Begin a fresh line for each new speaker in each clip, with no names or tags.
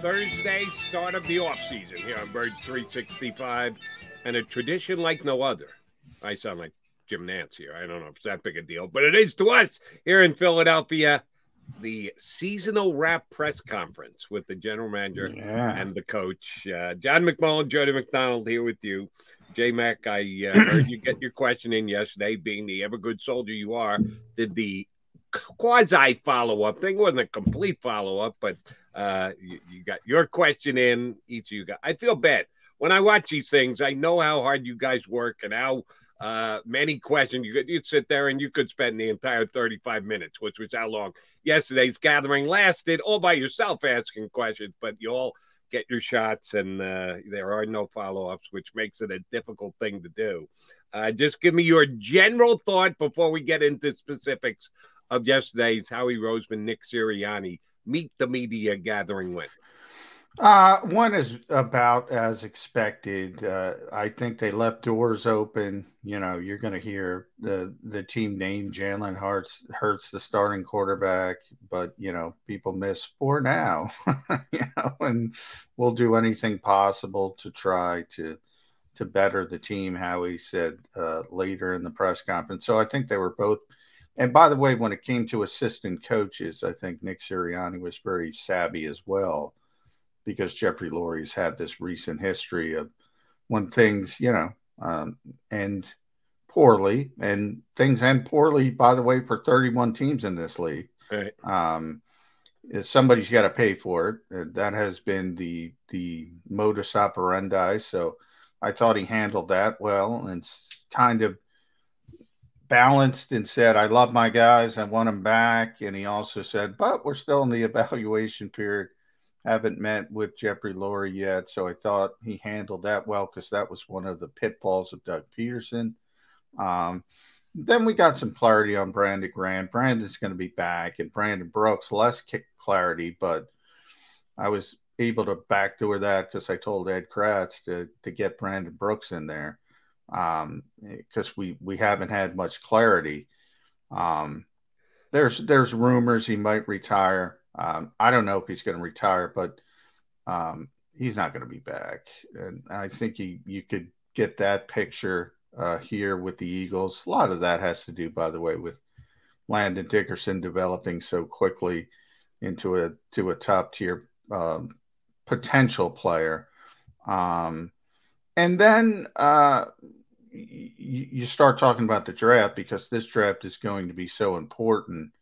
Thursday, start of the off season here on Birds 365, and a tradition like no other. I sound like Jim Nantz here. I don't know if it's that big a deal, but it is to us here in Philadelphia. The seasonal wrap press conference with the general manager
Yeah.
and the coach, uh, John McMullen, Jody McDonald here with you. J Mac, I uh, heard you get your question in yesterday. Being the ever good soldier you are, did the quasi follow up thing wasn't a complete follow up, but uh, you, you got your question in. Each of you got. I feel bad when I watch these things. I know how hard you guys work and how uh, many questions you could. You'd sit there and you could spend the entire thirty-five minutes, which was how long yesterday's gathering lasted, all by yourself asking questions. But you all get your shots, and uh, there are no follow-ups, which makes it a difficult thing to do. Uh, just give me your general thought before we get into specifics of yesterday's Howie Roseman, Nick Sirianni meet the media gathering with.
Uh, one is about as expected. Uh, I think they left doors open. You know, you're going to hear the the team name Jalen Hurts, Hurts the starting quarterback, but you know, people miss for now. you know, and we'll do anything possible to try to to better the team. Howie said uh, later in the press conference. So I think they were both. And by the way, when it came to assistant coaches, I think Nick Sirianni was very savvy as well because Jeffrey Lurie's had this recent history of when things, you know, um, end poorly, and things end poorly, by the way, for 31 teams in this league.
Right.
Um, somebody's got to pay for it. And that has been the the modus operandi. So I thought he handled that well and kind of balanced and said, I love my guys. I want them back. And he also said, but we're still in the evaluation period. Haven't met with Jeffrey Lurie yet. So I thought he handled that well because that was one of the pitfalls of Doug Pederson. Um, then we got some clarity on Brandon Graham. Brandon's going to be back, and Brandon Brooks, less clarity, but I was able to backdoor that because I told Ed Kracz to, to get Brandon Brooks in there um because we we haven't had much clarity. Um there's there's rumors he might retire. Um i don't know if he's going to retire but um he's not going to be back. And i think he you could get that picture uh here with the eagles. A lot of that has to do by the way with landon dickerson developing so quickly into a to a top tier um potential player. Um and then uh, you, start talking about the draft because this draft is going to be so important.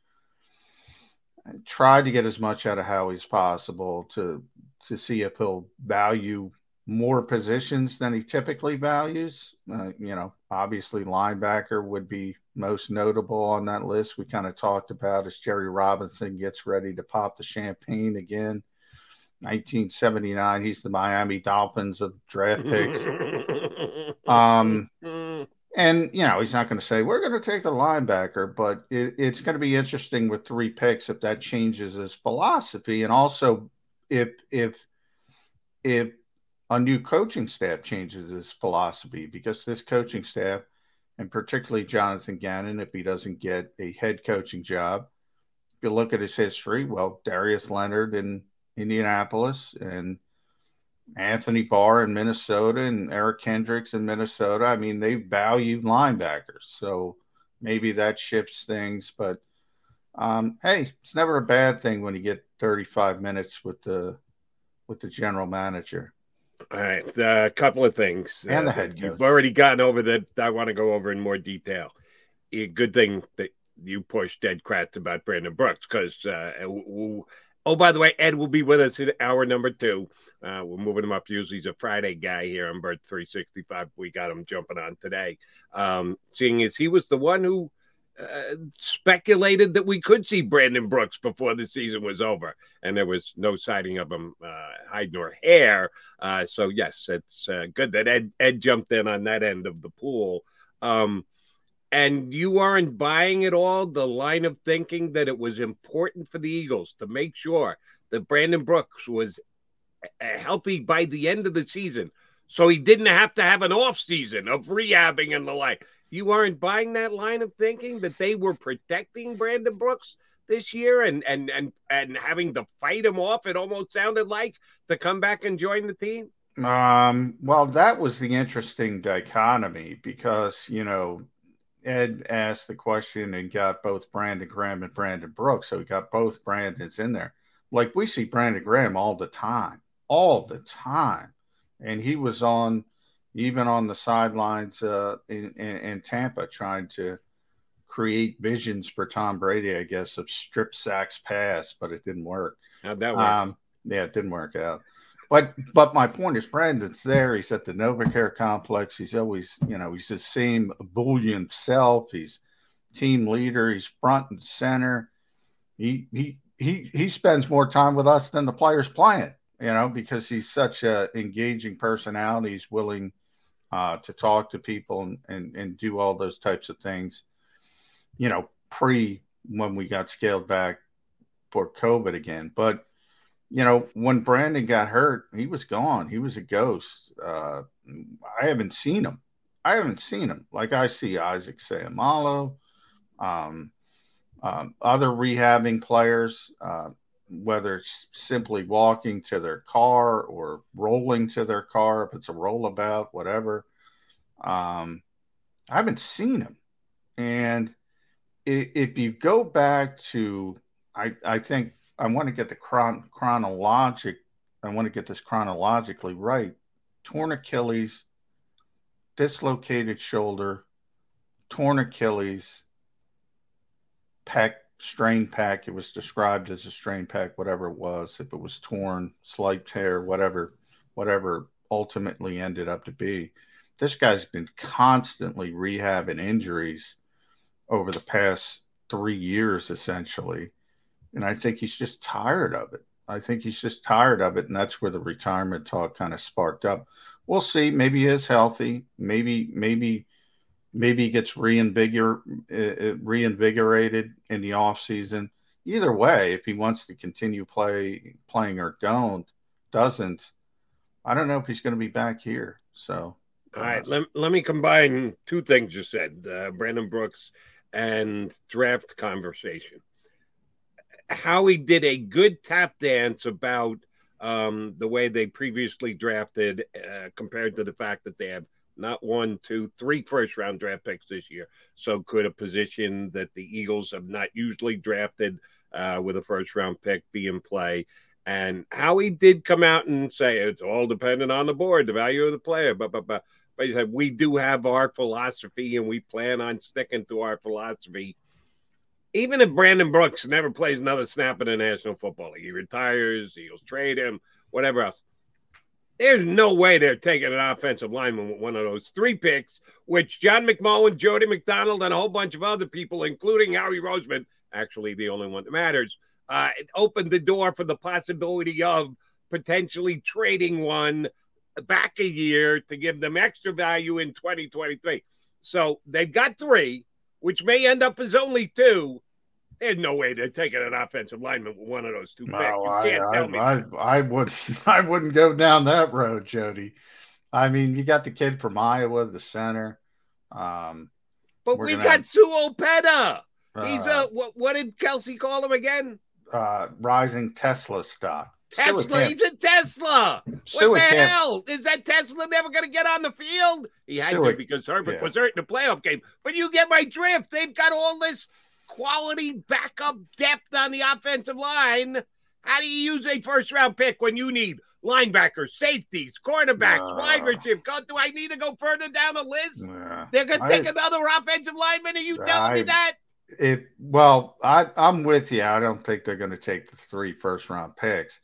Try to get as much out of Howie as possible to to see if he'll value more positions than he typically values. Uh, you know, obviously linebacker would be most notable on that list. We kind of talked about as Jerry Robinson gets ready to pop the champagne again. 1979. He's the Miami Dolphins of draft picks. Um, And you know, he's not going to say we're going to take a linebacker, but it, it's going to be interesting with three picks if that changes his philosophy, and also if if if a new coaching staff changes his philosophy, because this coaching staff, and particularly Jonathan Gannon, if he doesn't get a head coaching job, if you look at his history, well, Darius Leonard in Indianapolis and Anthony Barr in Minnesota and Eric Kendricks in Minnesota. I mean, they value linebackers. So maybe that shifts things. But um, hey, it's never a bad thing when you get 35 minutes with the with the general manager.
All right, a uh, couple of things.
And the uh, head coach.
You've already gotten over that. I want to go over in more detail. A good thing that you pushed Ed Kracz about Brandon Brooks because uh, Oh, by the way, Ed will be with us in hour number two. Uh, we're moving him up. Usually he's a Friday guy here on Bird 365. We got him jumping on today. Um, seeing as he was the one who uh, speculated that we could see Brandon Brooks before the season was over, and there was no sighting of him uh, hide nor hair. Uh, so yes, it's uh, good that Ed Ed jumped in on that end of the pool. Um, and you aren't buying at all the line of thinking that it was important for the Eagles to make sure that Brandon Brooks was healthy by the end of the season so he didn't have to have an off season of rehabbing and the like. You aren't buying that line of thinking that they were protecting Brandon Brooks this year and and and and having to fight him off it almost sounded like to come back and join the team
um well that was the interesting dichotomy because you know Ed asked the question and got both Brandon Graham and Brandon Brooks. So he got both Brandons in there. Like we see Brandon Graham all the time, all the time. And he was on, even on the sidelines uh, in, in, in Tampa, trying to create visions for Tom Brady, I guess, of strip sacks pass, but it didn't work.
How'd that work? Um,
yeah, it didn't work out. But but my point is, Brandon's there. He's at the NovaCare complex. He's always, you know, he's the same bullion self. He's team leader. He's front and center. He he he he spends more time with us than the players playing. You know, because he's such a engaging personality. He's willing uh, to talk to people and, and and do all those types of things. You know, pre when we got scaled back for COVID again, but you know, when Brandon got hurt, he was gone. He was a ghost. Uh, I haven't seen him. I haven't seen him. Like I see Isaac Seumalo, um, um, other rehabbing players, uh, whether it's simply walking to their car or rolling to their car, if it's a rollabout, whatever. Um, I haven't seen him. And if you go back to, I, I think I want to get the chron- chronologic. I want to get this chronologically right. Torn Achilles, dislocated shoulder, torn Achilles, pec, strain pack. It was described as a strain pack, whatever it was. If it was torn, slight tear, whatever, whatever ultimately ended up to be. This guy's been constantly rehabbing injuries over the past three years, essentially and I think he's just tired of it. I think he's just tired of it, and that's where the retirement talk kind of sparked up. We'll see. Maybe he is healthy. Maybe, maybe, maybe he gets reinvigor, uh, reinvigorated in the off season. Either way, if he wants to continue play playing or don't, doesn't, I don't know if he's going to be back here. So,
all right, uh, let, let me combine two things you said, uh, Brandon Brooks and draft conversation. Howie did a good tap dance about um, the way they previously drafted uh, compared to the fact that they have not one, two, three first round draft picks this year. So could a position that the Eagles have not usually drafted uh, with a first round pick be in play? And Howie did come out and say it's all dependent on the board, the value of the player, but but but but he said we do have our philosophy and we plan on sticking to our philosophy even if Brandon Brooks never plays another snap in the National Football League, he retires, he'll trade him, whatever else. There's no way they're taking an offensive lineman with one of those three picks, which John McMullen, Jody McDonald, and a whole bunch of other people, including Howie Roseman, actually the only one that matters, uh, opened the door for the possibility of potentially trading one back a year to give them extra value in 2023. So they've got three, which may end up as only two. There's no way they're taking an offensive lineman with one of those two picks.
No,
you
I,
can't
I,
tell me.
I, I wouldn't. I wouldn't go down that road, Jody. I mean, you got the kid from Iowa, the center. Um,
but we got
have-
Sua Opeta. He's
uh,
a what, what did Kelce call him again?
uh, rising Tesla stock.
Tesla. He's a Tesla. What the
can't-
hell? Is that Tesla never going to get on the field? He had to because Herbig
yeah.
was hurt in the playoff game. But you get my drift. They've got all this quality backup depth on the offensive line. How do you use a first round pick when you need linebackers, safeties, quarterbacks,
No.
wide receiver? Go, do I need to go further down the list? They're going to
I-
take another offensive lineman. Are you telling me that?
It well, I, I'm with you. I don't think they're going to take the three first round picks.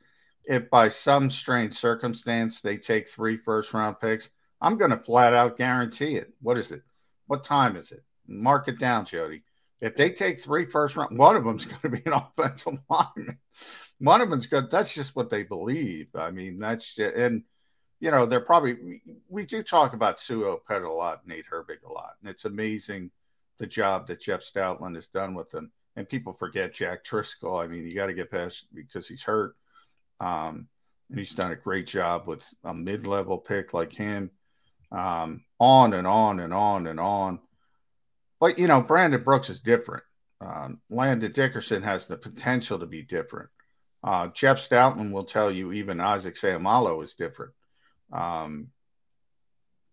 If by some strange circumstance they take three first round picks, I'm going to flat out guarantee it. What is it? What time is it? Mark it down, Jody. If they take three first round, one of them's going to be an offensive lineman. One of them's good. That's just what they believe. I mean, that's and you know they're probably. We, do talk about Sua Opeta a lot, Nate Herbig a lot, and it's amazing the job that Jeff Stoutland has done with them. And people forget Jack Driscoll. I mean, you got to get past because he's hurt. Um, and he's done a great job with a mid-level pick like him. Um, on and on and on and on. But you know, Brandon Brooks is different. Um, Landon Dickerson has the potential to be different. Uh, Jeff Stoutland will tell you even Isaac Seumalo is different. Um,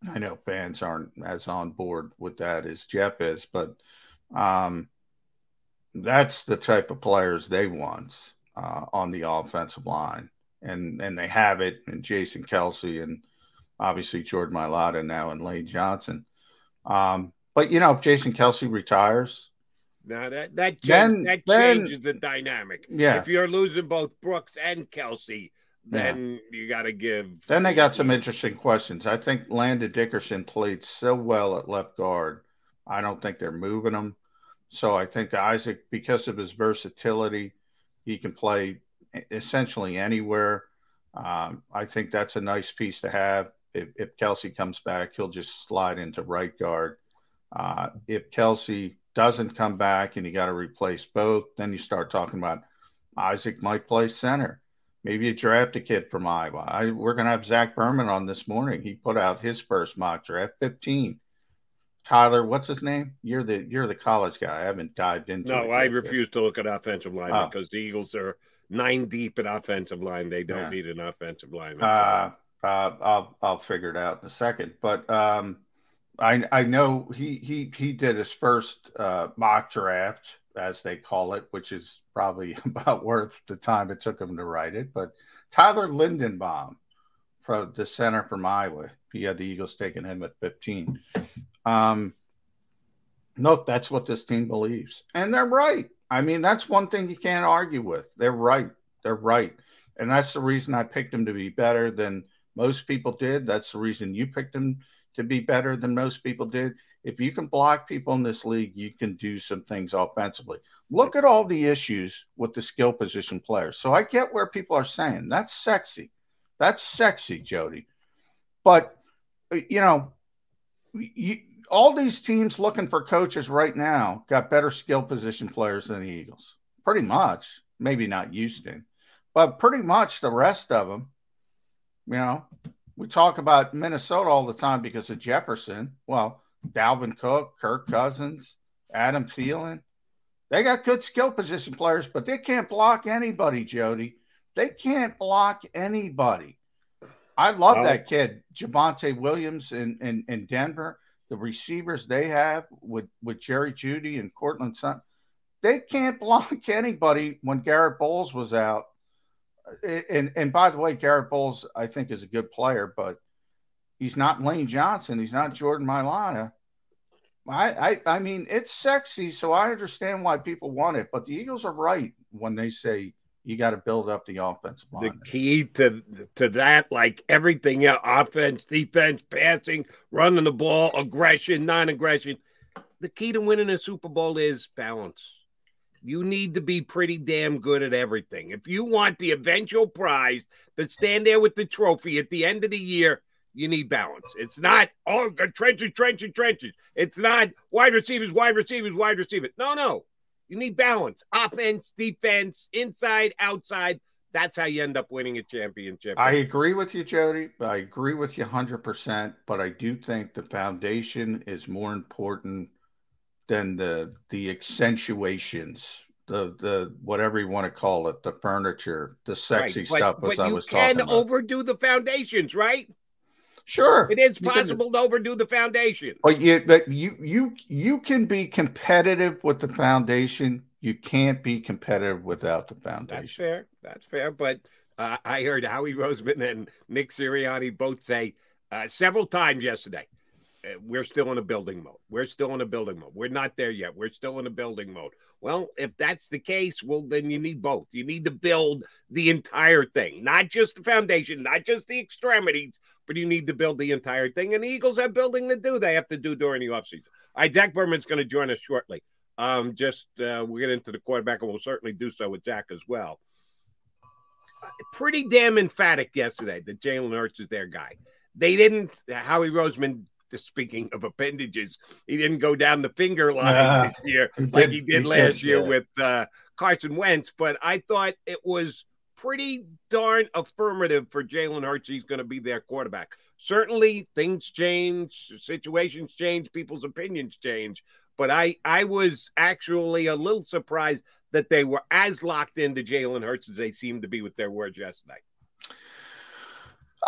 I know fans aren't as on board with that as Jeff is, but um, that's the type of players they want uh, on the offensive line, and and they have it And Jason Kelce and obviously Jordan Mailata now and Lane Johnson. Um, but you know, if Jason Kelce retires,
No, that that,
Then-
that
then-
changes the dynamic.
Yeah.
If you're losing both Brooks and Kelce, then you got to give.
Then they got some interesting questions. I think Landon Dickerson played so well at left guard. I don't think they're moving him. So I think Isaac, because of his versatility, he can play essentially anywhere. Um, I think that's a nice piece to have. If, if Kelce comes back, he'll just slide into right guard. Uh, if Kelce doesn't come back and you got to replace both, then you start talking about Isaac might play center. Maybe you draft a kid from Iowa. I, we're going to have Zach Berman on this morning. He put out his first mock draft, 15. Tyler, what's his name? You're the you're the college guy. I haven't dived into.
No, I
yet.
refuse to look at offensive line
Oh.
because the Eagles are nine deep in offensive line. They don't
Yeah.
need an offensive line.
Uh, uh, I'll I'll figure it out in a second. But um, I I know he he he did his first uh, mock draft, as they call it, which is probably about worth the time it took him to write it. But Tyler Linderbaum, from the center from Iowa, he had the Eagles taking him at 15. Um, look, that's what this team believes, and they're right. I mean, that's one thing you can't argue with. They're right. They're right. And that's the reason I picked them to be better than most people did. That's the reason you picked them to be better than most people did. If you can block people in this league, you can do some things offensively. Look at all the issues with the skill position players. So I get where people are saying that's sexy. That's sexy, Jody. But, uh, you know, you, all these teams looking for coaches right now got better skill position players than the Eagles. Pretty much. Maybe not Houston, but pretty much the rest of them. You know, we talk about Minnesota all the time because of Jefferson. Well, Dalvin Cook, Kirk Cousins, Adam Thielen. They got good skill position players, but they can't block anybody, Jody. They can't block anybody. I love that kid, Javonte Williams in, in, in Denver. The receivers they have with, with Jerry Jeudy and Courtland Sutton, they can't block anybody when Garett Bolles was out. And and by the way, Garett Bolles, I think, is a good player, but he's not Lane Johnson. He's not Jordan Mailata. I, I I mean, it's sexy, so I understand why people want it. But the Eagles are right when they say you got to build up the offensive line.
the key to to that, like everything else, offense, defense, passing, running the ball, aggression, non-aggression. The key to winning a Super Bowl is balance. You need to be pretty damn good at everything. If you want the eventual prize to stand there with the trophy at the end of the year, you need balance. It's not oh the trenches, trenches, trenches. It's not wide receivers, wide receivers, wide receivers. No, no. You need balance. Offense, defense, inside, outside. That's how you end up winning a championship.
I agree with you, Jody. I agree with you 100%, but I do think the foundation is more important than the the accentuations the the whatever you want to call it, the furniture, the sexy
right, but,
stuff.
But you
was
can overdo the foundations, right?
Sure,
it is possible to overdo the foundation.
But you, but you, you, you can be competitive with the foundation. You can't be competitive without the foundation.
That's fair. That's fair. But uh, I heard Howie Roseman and Nick Sirianni both say uh, several times yesterday we're still in a building mode. We're still in a building mode. We're not there yet. We're still in a building mode. Well, if that's the case, well, then you need both. You need to build the entire thing, not just the foundation, not just the extremities, but you need to build the entire thing. And the Eagles have building to do. They have to do during the offseason. All right, Zach Berman's going to join us shortly. Um, just uh, we'll get into the quarterback, and we'll certainly do so with Zach as well. Pretty damn emphatic yesterday that Jalen Hurts is their guy. They didn't. Howie Roseman speaking of appendages, he didn't go down the finger line uh, this year like he did he last did, year yeah. with uh, Carson Wentz. But I thought it was pretty darn affirmative for Jalen Hurts. He's going to be their quarterback. Certainly, things change, situations change, people's opinions change. But I, I was actually a little surprised that they were as locked into Jalen Hurts as they seemed to be with their words yesterday.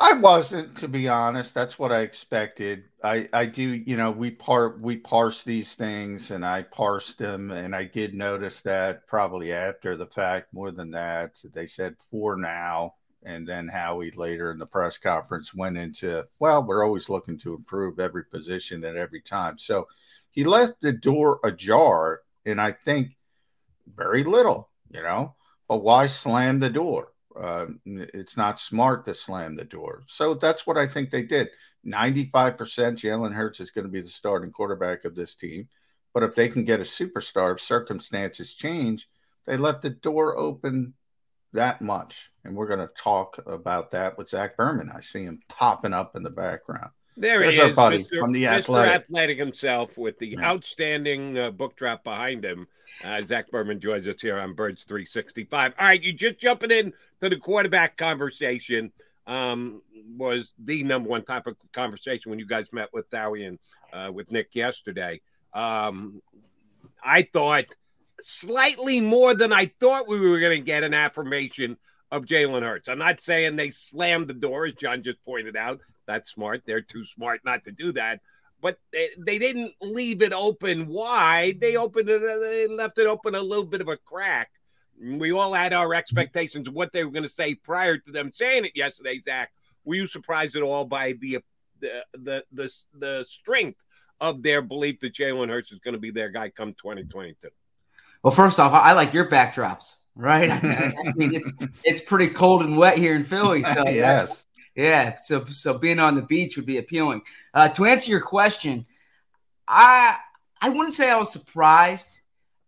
I wasn't, to be honest. That's what I expected. I, I do, you know, we part we parse these things, and I parsed them, and I did notice that probably after the fact. More than that, they said for now, and then Howie later in the press conference went into, well, we're always looking to improve every position at every time. So he left the door ajar, and I think very little, you know. But why slam the door? Uh, it's not smart to slam the door. So that's what I think they did. 95% Jalen Hurts is going to be the starting quarterback of this team. But if they can get a superstar, if circumstances change, they left the door open that much. And we're going to talk about that with Zach Berman. I see him popping up in the background.
There There's he is, Mr. from the Mr. Athletic. Athletic himself with the yeah. outstanding uh, book drop behind him. Uh, Zach Berman joins us here on Birds 365. All right, you just jumping in to the quarterback conversation. Um, was the number one topic of conversation when you guys met with Howie and uh, with Nick yesterday. Um, I thought slightly more than I thought we were going to get an affirmation of Jalen Hurts. I'm not saying they slammed the door, as John just pointed out. That's smart. They're too smart not to do that but they, they didn't leave it open wide. They opened it, uh, they left it open a little bit of a crack. We all had our expectations of what they were going to say prior to them saying it yesterday. Zach, were you surprised at all by the the the the, the strength of their belief that Jalen Hurts is going to be their guy come 2022?
Well, first off, I like your backdrops, right? I mean, it's it's pretty cold and wet here in Philly, so
yes.
Yeah, so so being on the beach would be appealing. Uh, to answer your question, I I wouldn't say I was surprised.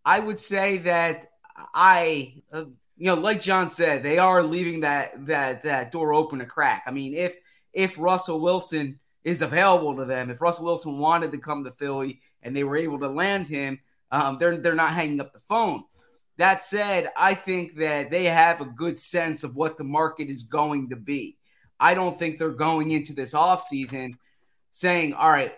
I would say that I, uh, you know, like John said, they are leaving that that that door open a crack. I mean, if if Russell Wilson is available to them, if Russell Wilson wanted to come to Philly and they were able to land him, um, they're they're not hanging up the phone. That said, I think that they have a good sense of what the market is going to be. I don't think they're going into this offseason saying, all right,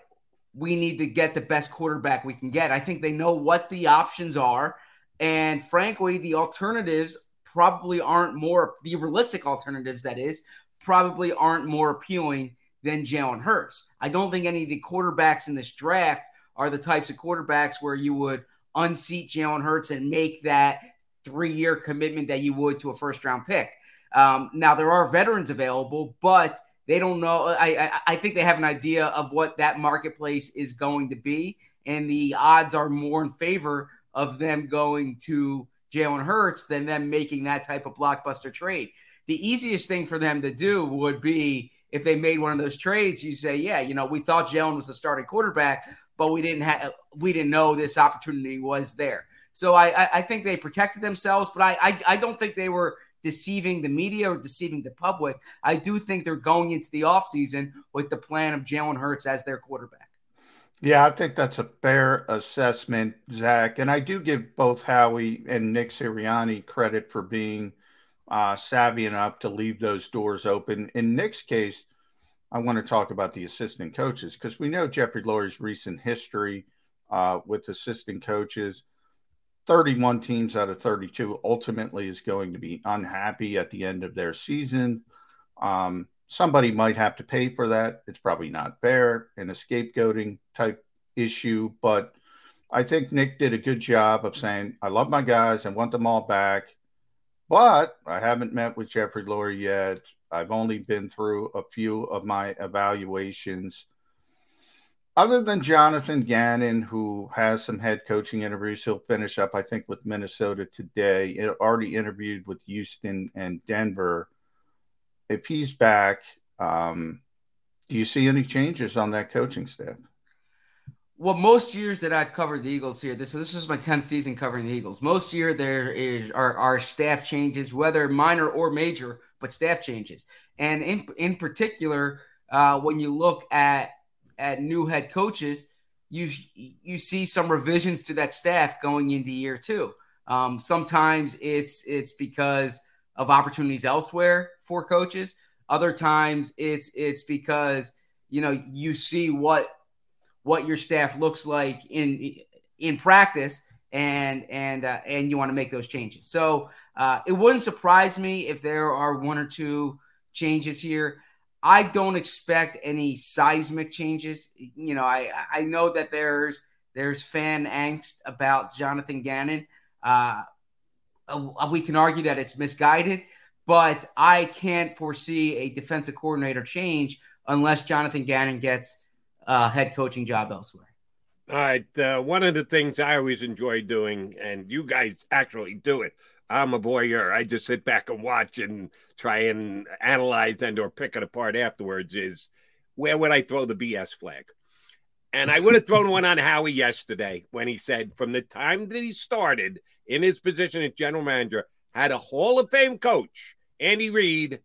we need to get the best quarterback we can get. I think they know what the options are. And frankly, the alternatives probably aren't more, the realistic alternatives, that is, probably aren't more appealing than Jalen Hurts. I don't think any of the quarterbacks in this draft are the types of quarterbacks where you would unseat Jalen Hurts and make that three year commitment that you would to a first round pick. Um, now there are veterans available, but they don't know. I, I, I think they have an idea of what that marketplace is going to be, and the odds are more in favor of them going to Jalen Hurts than them making that type of blockbuster trade. The easiest thing for them to do would be if they made one of those trades. You say, yeah, you know, we thought Jalen was a starting quarterback, but we didn't have we didn't know this opportunity was there. So I, I, I think they protected themselves, but I, I I don't think they were deceiving the media or deceiving the public. I do think they're going into the offseason with the plan of Jalen Hurts as their quarterback.
Yeah, I think that's a fair assessment, Zach. And I do give both Howie and Nick Sirianni credit for being uh, savvy enough to leave those doors open. In Nick's case, I want to talk about the assistant coaches because we know Jeffrey Lurie's recent history uh, with assistant coaches. 31 teams out of 32 ultimately is going to be unhappy at the end of their season. Um, somebody might have to pay for that. It's probably not fair and a scapegoating type issue, but I think Nick did a good job of saying, I love my guys and want them all back, but I haven't met with Jeffrey Lurie yet. I've only been through a few of my evaluations other than Jonathan Gannon, who has some head coaching interviews, he'll finish up, I think, with Minnesota today. It already interviewed with Houston and Denver. If he's back, um, do you see any changes on that coaching staff?
Well, most years that I've covered the Eagles here, this this is my tenth season covering the Eagles. Most year there is are, are staff changes, whether minor or major, but staff changes. And in in particular, uh, when you look at at new head coaches, you you see some revisions to that staff going into year two. Um, sometimes it's it's because of opportunities elsewhere for coaches. Other times it's it's because you know you see what what your staff looks like in in practice and and uh, and you want to make those changes. So uh, it wouldn't surprise me if there are one or two changes here. I don't expect any seismic changes. You know, I I know that there's there's fan angst about Jonathan Gannon. Uh, uh, we can argue that it's misguided, but I can't foresee a defensive coordinator change unless Jonathan Gannon gets a head coaching job elsewhere.
All right. Uh, one of the things I always enjoy doing, and you guys actually do it, I'm a voyeur. I just sit back and watch and try and analyze and or pick it apart afterwards. Is where would I throw the BS flag? And I would have thrown one on Howie yesterday when he said from the time that he started in his position as general manager, had a Hall of Fame coach, Andy Reid,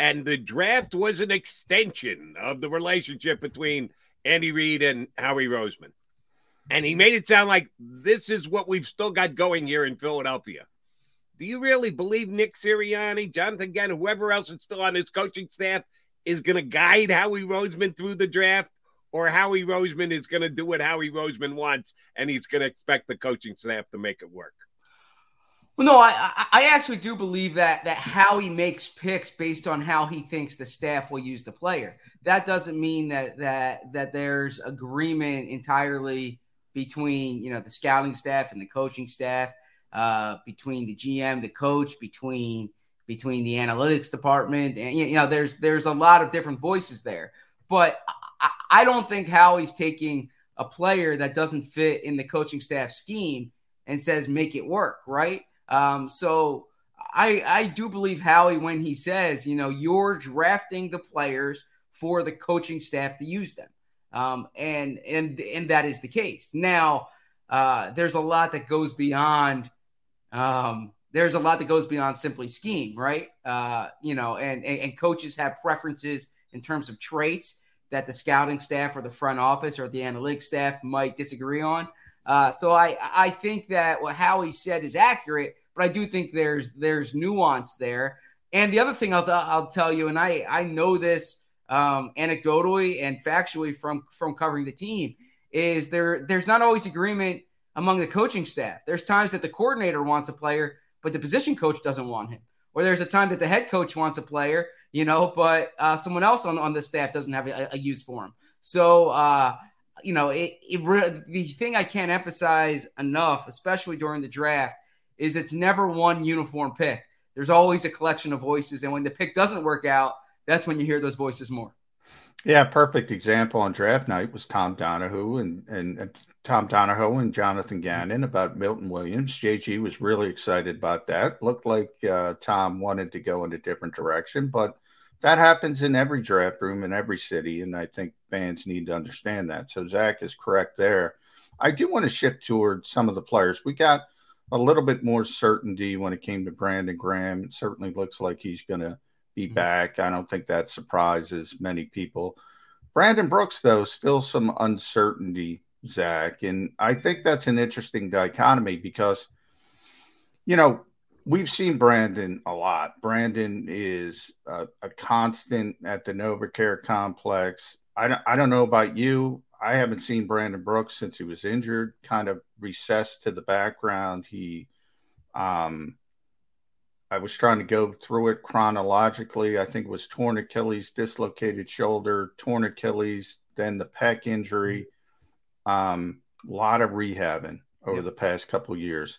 and the draft was an extension of the relationship between Andy Reid and Howie Roseman. And he made it sound like this is what we've still got going here in Philadelphia. Do you really believe Nick Sirianni, Jonathan Gannon, whoever else is still on his coaching staff is going to guide Howie Roseman through the draft? Or Howie Roseman is going to do what Howie Roseman wants and he's going to expect the coaching staff to make it work?
Well, no, I, I actually do believe that that Howie makes picks based on how he thinks the staff will use the player. That doesn't mean that that that there's agreement entirely between you know the scouting staff and the coaching staff uh, between the GM, the coach, between between the analytics department, and you know, there's there's a lot of different voices there. But I, I don't think Howie's taking a player that doesn't fit in the coaching staff scheme and says make it work, right? Um, so I I do believe Howie when he says, you know, you're drafting the players for the coaching staff to use them. Um, and and and that is the case. Now, uh, there's a lot that goes beyond um, there's a lot that goes beyond simply scheme, right? Uh, you know, and, and, and coaches have preferences in terms of traits that the scouting staff or the front office or the analytics staff might disagree on. Uh, so I I think that what Howie said is accurate, but I do think there's there's nuance there. And the other thing I'll I'll tell you, and I I know this um, anecdotally and factually from from covering the team, is there there's not always agreement among the coaching staff. There's times that the coordinator wants a player, but the position coach doesn't want him. Or there's a time that the head coach wants a player, you know, but uh, someone else on, on the staff doesn't have a, a use for him. So, uh, you know, it, it re- the thing I can't emphasize enough, especially during the draft, is it's never one uniform pick. There's always a collection of voices. And when the pick doesn't work out, that's when you hear those voices more.
Yeah, perfect example on draft night was Tom Donahoe, and, and, and Tom Donahoe and Jonathan Gannon about Milton Williams. JG was really excited about that. Looked like uh, Tom wanted to go in a different direction, but that happens in every draft room in every city, and I think fans need to understand that. So Zach is correct there. I do want to shift towards some of the players. We got a little bit more certainty when it came to Brandon Graham. It certainly looks like he's going to be mm-hmm. back. I don't think that surprises many people. Brandon Brooks, though, still some uncertainty, Zach. And I think that's an interesting dichotomy because, you know, we've seen Brandon a lot. Brandon is a, a constant at the NovaCare complex. I don't, I don't know about you. I haven't seen Brandon Brooks since he was injured, kind of recessed to the background. He, um, I was trying to go through it chronologically. I think it was torn Achilles, dislocated shoulder, torn Achilles, then the pec injury. Um, a lot of rehabbing over yep. the past couple years.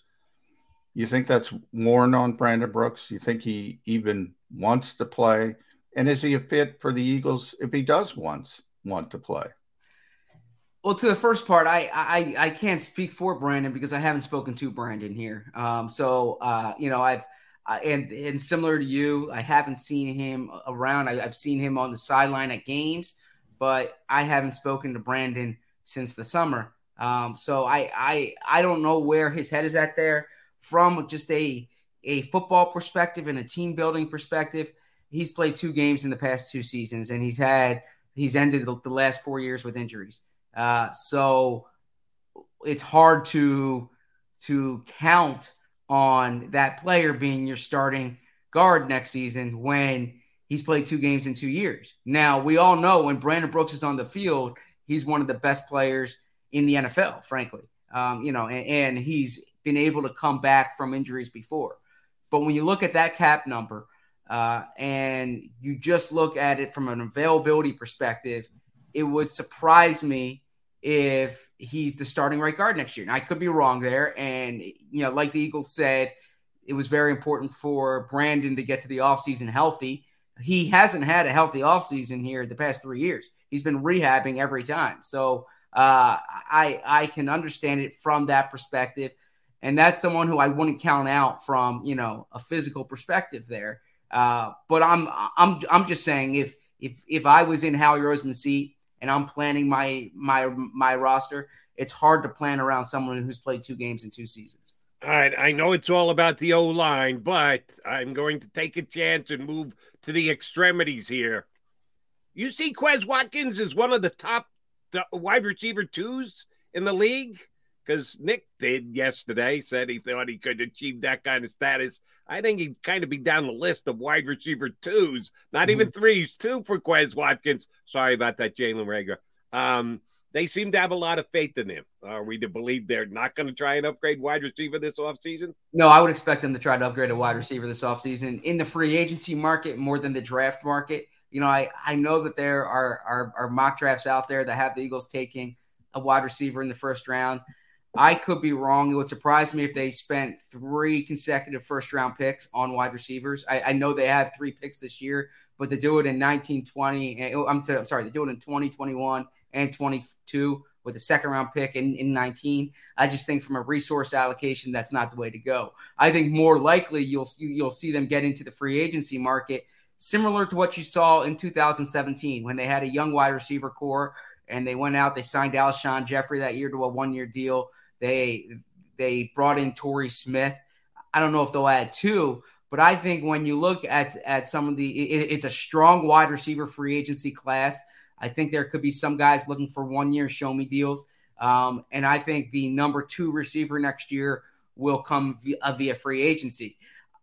You think that's worn on Brandon Brooks? You think he even wants to play? And is he a fit for the Eagles if he does once want to play?
Well, to the first part, I, I I can't speak for Brandon because I haven't spoken to Brandon here. Um, so uh, you know, I've uh, and and similar to you, I haven't seen him around. I, have seen him on the sideline at games, but I haven't spoken to Brandon since the summer. Um, so I I I don't know where his head is at there from just a a football perspective and a team building perspective. He's played two games in the past two seasons, and he's had he's ended the, the last four years with injuries. Uh, so it's hard to to count on that player being your starting guard next season when he's played two games in two years. Now we all know when Brandon Brooks is on the field, he's one of the best players in the NFL, frankly. Um, you know, and, and he's been able to come back from injuries before. But when you look at that cap number uh, and you just look at it from an availability perspective, it would surprise me if he's the starting right guard next year. And I could be wrong there. And, you know, like the Eagles said, it was very important for Brandon to get to the offseason healthy. He hasn't had a healthy offseason here the past three years. He's been rehabbing every time. So uh, I I can understand it from that perspective. And that's someone who I wouldn't count out from, you know, a physical perspective there. Uh, but I'm I'm I'm just saying if if if I was in Howie Roseman's seat and I'm planning my my my roster, it's hard to plan around someone who's played two games in two seasons.
All right, I know it's all about the O line, but I'm going to take a chance and move to the extremities here. You see, Quez Watkins is one of the top wide receiver twos in the league because Nick did yesterday, said he thought he could achieve that kind of status. I think he'd kind of be down the list of wide receiver twos, not mm-hmm. even threes, two for Quez Watkins. Sorry about that, Jalen Reagor. Um, they seem to have a lot of faith in him. Are we to believe they're not going to try and upgrade wide receiver this offseason?
No, I would expect them to try to upgrade a wide receiver this offseason in the free agency market more than the draft market. You know, I, I know that there are, are, are mock drafts out there that have the Eagles taking a wide receiver in the first round. I could be wrong. It would surprise me if they spent three consecutive first round picks on wide receivers. I, I know they have three picks this year, but they do it in 1920. Eh, oh, I'm, I'm sorry, they do it in 2021 and 22 with a second round pick in, in 19. I just think from a resource allocation, that's not the way to go. I think more likely you'll you'll see them get into the free agency market, similar to what you saw in 2017 when they had a young wide receiver core and they went out. They signed Alshon Jeffery that year to a one year deal. They they brought in Torrey Smith. I don't know if they'll add two, but I think when you look at at some of the, it, it's a strong wide receiver free agency class. I think there could be some guys looking for one year show me deals, um, and I think the number two receiver next year will come via, uh, via free agency.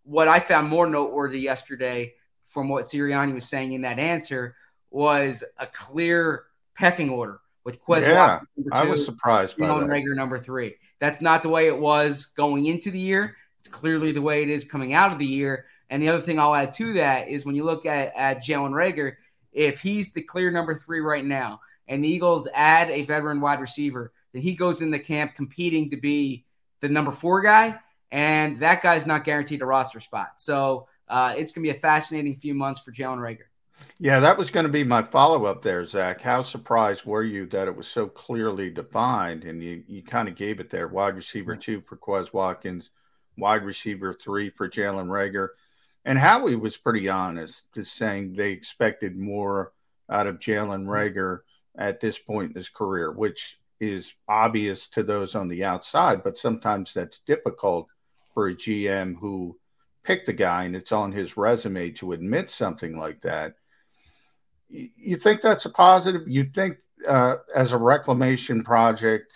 What I found more noteworthy yesterday, from what Sirianni was saying in that answer, was a clear pecking order with Quez
yeah, two, I was surprised by that.
Reagor number three. That's not the way it was going into the year. It's clearly the way it is coming out of the year. And the other thing I'll add to that is when you look at, at Jalen Reagor, if he's the clear number three right now, and the Eagles add a veteran wide receiver, then he goes in the camp competing to be the number four guy, and that guy's not guaranteed a roster spot. So uh, it's going to be a fascinating few months for Jalen Reagor.
Yeah, that was going to be my follow up there, Zach. How surprised were you that it was so clearly defined? And you, you kind of gave it there wide receiver two for Quez Watkins, wide receiver three for Jalen Reagor. And Howie was pretty honest, just saying they expected more out of Jalen mm-hmm. At this point in his career, which is obvious to those on the outside, but sometimes that's difficult for a GM who picked the guy and it's on his resume to admit something like that. You think that's a positive? You think uh, as a reclamation project,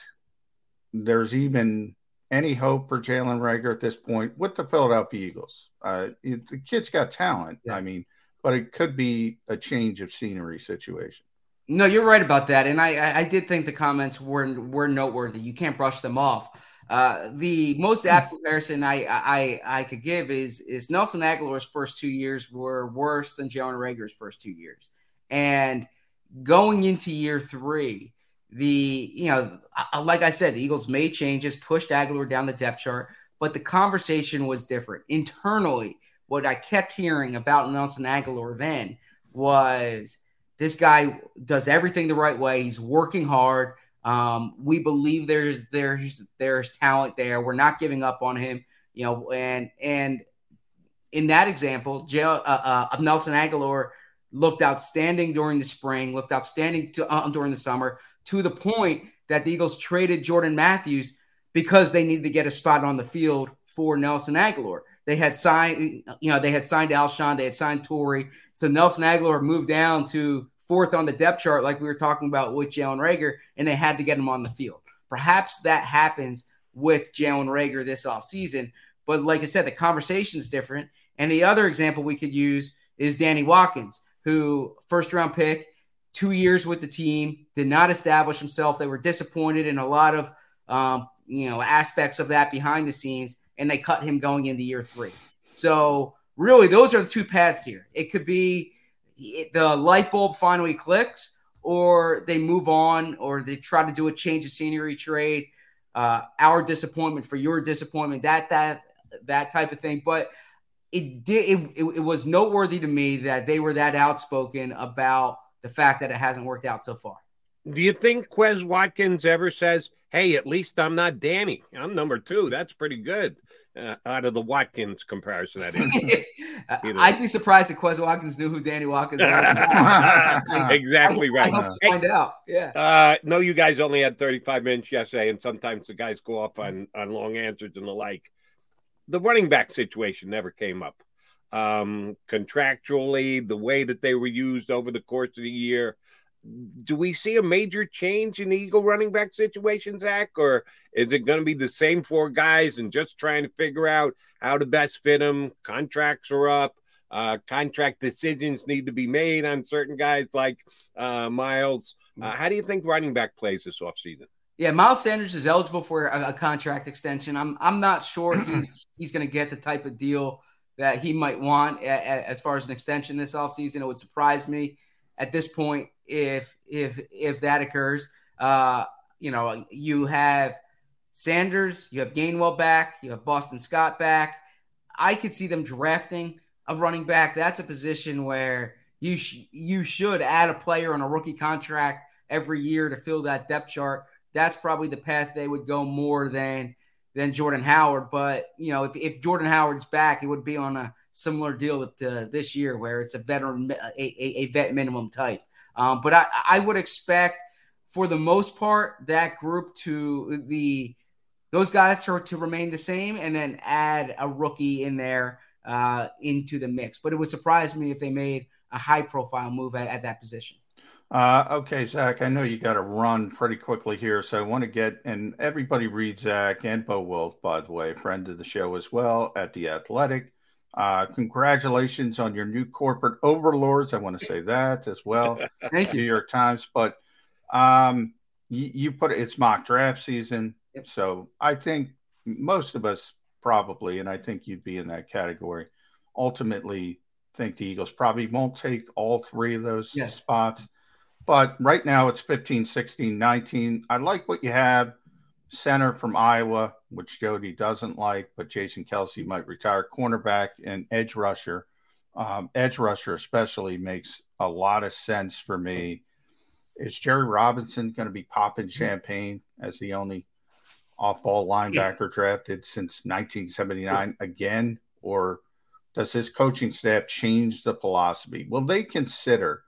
there's even any hope for Jalen Reagor at this point with the Philadelphia Eagles? Uh, the kid's got talent. Yeah. I mean, but it could be a change of scenery situation.
No, you're right about that, and I I did think the comments were were noteworthy. You can't brush them off. Uh, the most apt comparison I, I I could give is is Nelson Agholor's first two years were worse than Jalen Reagor's first two years, and going into year three, the you know like I said, the Eagles made changes, pushed Agholor down the depth chart, but the conversation was different internally. What I kept hearing about Nelson Agholor then was this guy does everything the right way. He's working hard. Um, we believe there's there's there's talent there. We're not giving up on him. You know, and and in that example, uh, uh, Nelson Agholor looked outstanding during the spring, looked outstanding to, uh, during the summer, to the point that the Eagles traded Jordan Matthews because they needed to get a spot on the field for Nelson Agholor. They had signed, you know, they had signed Alshon, they had signed Torrey. So Nelson Agholor moved down to fourth on the depth chart, like we were talking about with Jalen Reagor, and they had to get him on the field. Perhaps that happens with Jalen Reagor this offseason. But like I said, the conversation is different. And the other example we could use is Danny Watkins, who first round pick, two years with the team, did not establish himself. They were disappointed in a lot of um, you know aspects of that behind the scenes, and they cut him going into year three. So really, those are the two paths here. It could be the light bulb finally clicks, or they move on, or they try to do a change of scenery trade. Uh, our disappointment for your disappointment, that that that type of thing. But it did it, it, it was noteworthy to me that they were that outspoken about the fact that it hasn't worked out so far.
Do you think Quez Watkins ever says, "Hey, at least I'm not Danny. I'm number two. That's pretty good." uh, out of the Watkins comparison. That is,
I'd be surprised if Quez Watkins knew who Danny Watkins
was. exactly
I,
right.
I find out. Yeah.
Uh, no, you guys only had 35 minutes yesterday, and sometimes the guys go off on on long answers and the like. The running back situation never came up. Um, contractually, the way that they were used over the course of the year, do we see a major change in the Eagle running back situation, Zach, or is it going to be the same four guys and just trying to figure out how to best fit them? Contracts are up. Uh, contract decisions need to be made on certain guys like uh, Miles. Uh, how do you think running back plays this offseason?
Yeah, Miles Sanders is eligible for a, a contract extension. I'm I'm not sure he's he's going to get the type of deal that he might want as far as an extension this offseason. It would surprise me at this point if if if that occurs. Uh, you know, you have Sanders, you have Gainwell back, you have Boston Scott back. I could see them drafting a running back. That's a position where you sh- you should add a player on a rookie contract every year to fill that depth chart. That's probably the path they would go more than than Jordan Howard. But you know, if, if Jordan Howard's back, it would be on a similar deal to this year where it's a veteran a, a, vet minimum type. Um, but I, I would expect for the most part that group to the those guys to, to remain the same and then add a rookie in there uh, into the mix. But it would surprise me if they made a high profile move at, at that position.
Uh, okay, Zach, I know you got to run pretty quickly here, so I want to get and everybody reads Zach and Bo Wulf, by the way, friend of the show as well at the Athletic. Uh, congratulations on your new corporate overlords. I want to say that as well.
Thank you,
New York Times. But um, you, you put it, it's mock draft season. Yep. So I think most of us probably, and I think you'd be in that category, ultimately think the Eagles probably won't take all three of those yes. spots. But right now it's 15, 16, 19. I like what you have center from Iowa, which Jody doesn't like, but Jason Kelce might retire. Cornerback and edge rusher. Um, edge rusher, especially, makes a lot of sense for me. Is Jerry Robinson going to be popping champagne as the only off ball linebacker drafted since 1979 again? Or does his coaching staff change the philosophy? Will they consider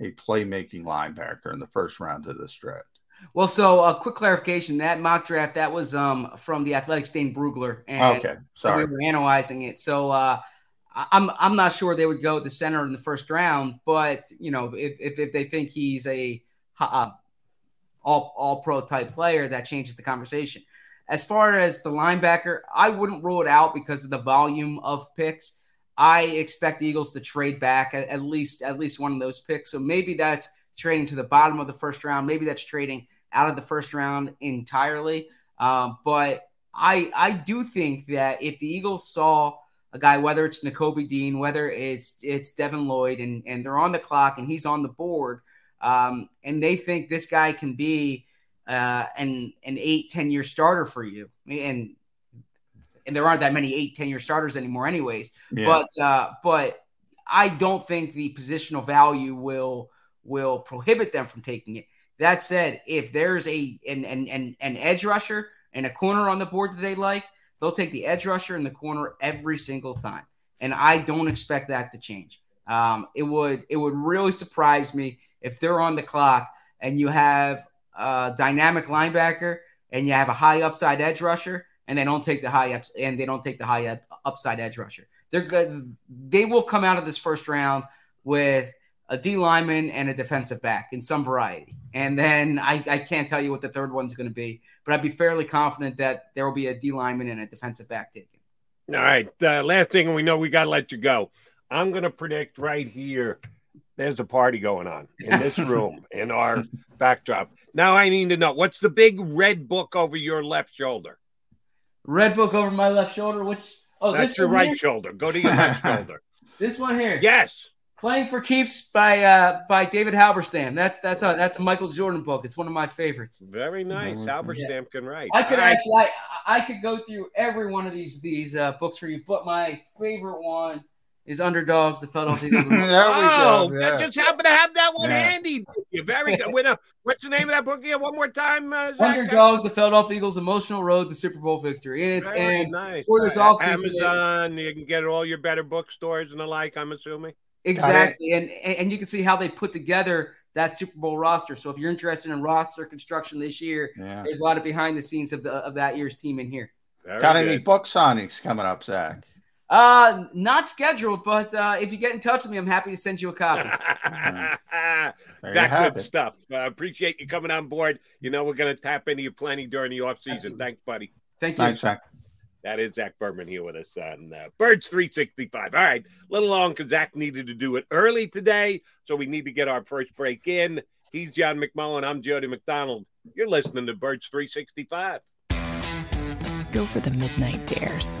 a playmaking linebacker in the first round of this draft?
Well, so a uh, quick clarification: that mock draft that was um from the Athletics Dane Brugler, and
okay, sorry,
we were analyzing it. So uh, I'm I'm not sure they would go the center in the first round, but you know if if, if they think he's a uh, all all pro type player, that changes the conversation. As far as the linebacker, I wouldn't rule it out because of the volume of picks. I expect the Eagles to trade back at, at least at least one of those picks. So maybe that's trading to the bottom of the first round. Maybe that's trading out of the first round entirely. Um, but I I do think that if the Eagles saw a guy, whether it's Nakobe Dean, whether it's it's Devin Lloyd, and and they're on the clock and he's on the board, um, and they think this guy can be uh, an an eight ten year starter for you, and and there aren't that many eight ten year starters anymore, anyways. Yeah. But uh, but I don't think the positional value will will prohibit them from taking it. That said, if there's a an an, an, an edge rusher and a corner on the board that they like, they'll take the edge rusher in the corner every single time. And I don't expect that to change. Um, it would it would really surprise me if they're on the clock and you have a dynamic linebacker and you have a high upside edge rusher and they don't take the high ups and they don't take the high up, upside edge rusher. They're good. They will come out of this first round with a D lineman, and a defensive back in some variety. And then I, I can't tell you what the third one's going to be, but I'd be fairly confident that there will be a D lineman and a defensive back taken.
All right. Uh, last thing, we know we got to let you go. I'm going to predict right here there's a party going on in this room in our backdrop. Now I need to know what's the big red book over your left shoulder?
Red book over my left shoulder, which
oh, that's this your right here? shoulder. Go to your left shoulder.
This one here.
Yes.
Playing for Keeps by uh, by David Halberstam. That's that's a that's a Michael Jordan book. It's one of my favorites.
Very nice. Halberstam yeah. can write.
I could actually I, I, could go through every one of these these uh, books for you, but my favorite one is Underdogs, the Philadelphia Eagles.
oh, yeah. just happen to have that one yeah. handy. you very good. Winner. What's the name of that book again? One more time. Uh,
Underdogs, the Philadelphia Eagles' emotional road to Super Bowl victory. And it's very and nice. for this uh, offseason.
Amazon, you can get all your better bookstores and the like, I'm assuming.
Exactly, and and you can see how they put together that Super Bowl roster. So if you're interested in roster construction this year, yeah. there's a lot of behind the scenes of the of that year's team in here.
Very Got good. any book signings coming up, Zach?
Uh, not scheduled, but uh, if you get in touch with me, I'm happy to send you a copy.
Zach, good stuff. Uh, appreciate you coming on board. You know, we're going to tap into you plenty during the off season. Thanks, buddy.
Thank you.
Thanks, Zach.
That is Zach Berman here with us on uh, Birds 365. All right, a little long because Zach needed to do it early today, so we need to get our first break in. He's John McMullen. I'm Jody McDonald. You're listening to Birds 365.
Go for the midnight dares.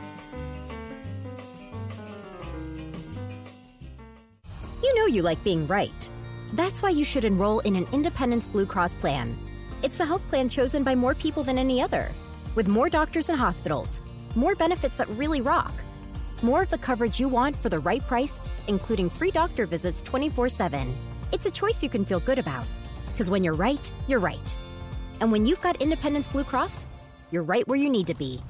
You know you like being right. That's why you should enroll in an Independence Blue Cross plan. It's the health plan chosen by more people than any other, with more doctors and hospitals, more benefits that really rock more of the coverage you want for the right price, including free doctor visits 24 7. It's a choice you can feel good about. Because when you're right, you're right. And when you've got Independence Blue Cross, you're right where you need to be.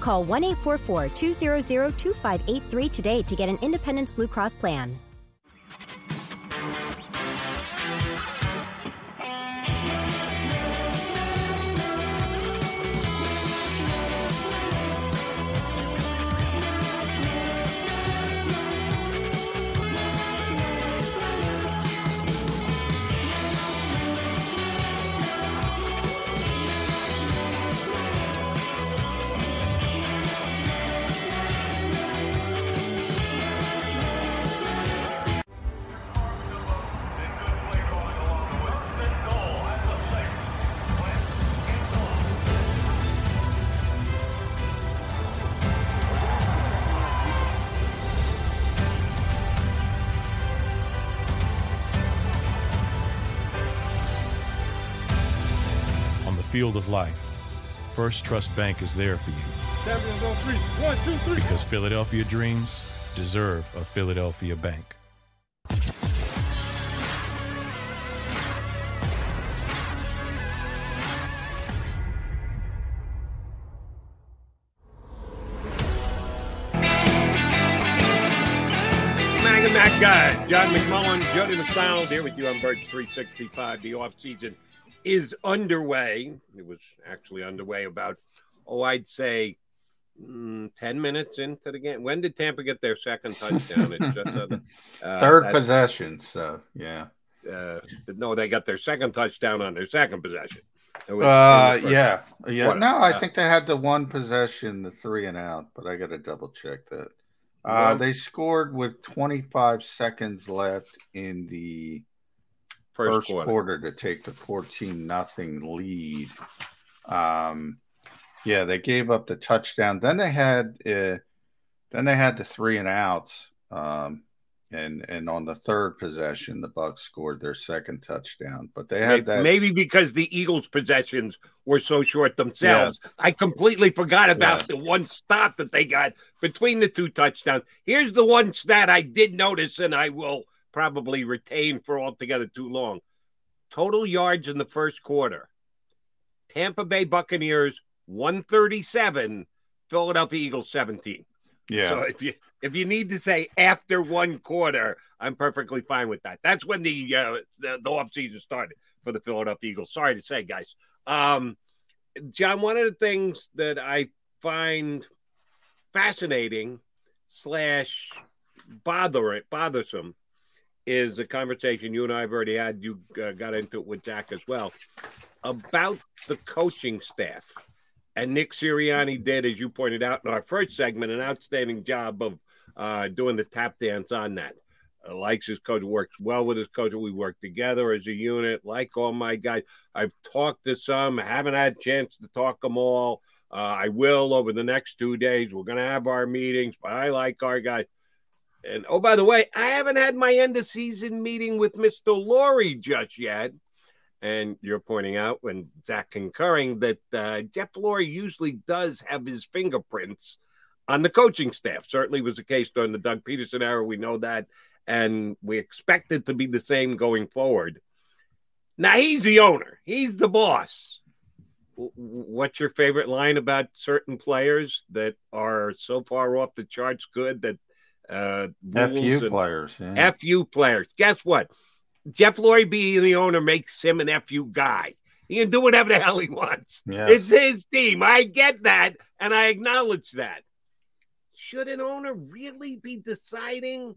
Call 1 844 200 2583 today to get an Independence Blue Cross plan.
Field of life, First Trust Bank is there for you.
Champions on three. One, two, three.
Because Philadelphia dreams deserve a Philadelphia bank.
Mac guy, John McMullen, Jody McDonald here with you on Birds 365. The off season is underway. It was actually underway about, oh, I'd say mm, 10 minutes into the game. When did Tampa get their second touchdown? It's just a,
uh, third possession. So, yeah.
Uh, no, they got their second touchdown on their second possession.
Was, uh, yeah, yeah. Quarter. No, I uh, think they had the one possession, the three and out, but I got to double check that. Uh, they scored with 25 seconds left in the first, first quarter. quarter. to take the 14 nothing lead. Um, yeah, they gave up the touchdown. Then they had uh, then they had the three and outs. Um, and and on the third possession, the Bucks scored their second touchdown. But they had
maybe,
that
maybe because the Eagles' possessions were so short themselves. Yeah. I completely forgot about yeah. the one stop that they got between the two touchdowns. Here's the one stat I did notice, and I will probably retain for altogether too long. Total yards in the first quarter. Tampa Bay Buccaneers 137, Philadelphia Eagles 17.
Yeah.
So if you if you need to say after one quarter, I'm perfectly fine with that. That's when the uh, the, the off season started for the Philadelphia Eagles. Sorry to say, guys. Um, John, one of the things that I find fascinating slash bother bothersome is a conversation you and I have already had. You uh, got into it with Jack as well about the coaching staff and Nick Sirianni did, as you pointed out in our first segment, an outstanding job of uh, doing the tap dance on that. Uh, likes his coach, works well with his coach. We work together as a unit, like all my guys. I've talked to some, haven't had a chance to talk them all. Uh, I will over the next two days. We're going to have our meetings, but I like our guys. And oh, by the way, I haven't had my end of season meeting with Mr. Lurie just yet. And you're pointing out, when Zach concurring, that uh, Jeff Lurie usually does have his fingerprints on the coaching staff. Certainly was the case during the Doug Pederson era. We know that. And we expect it to be the same going forward. Now he's the owner, he's the boss. What's your favorite line about certain players that are so far off the charts good that uh,
FU players, yeah.
FU players? Guess what? Jeff Lurie being the owner makes him an FU guy. He can do whatever the hell he wants.
Yeah.
It's his team. I get that, and I acknowledge that. Should an owner really be deciding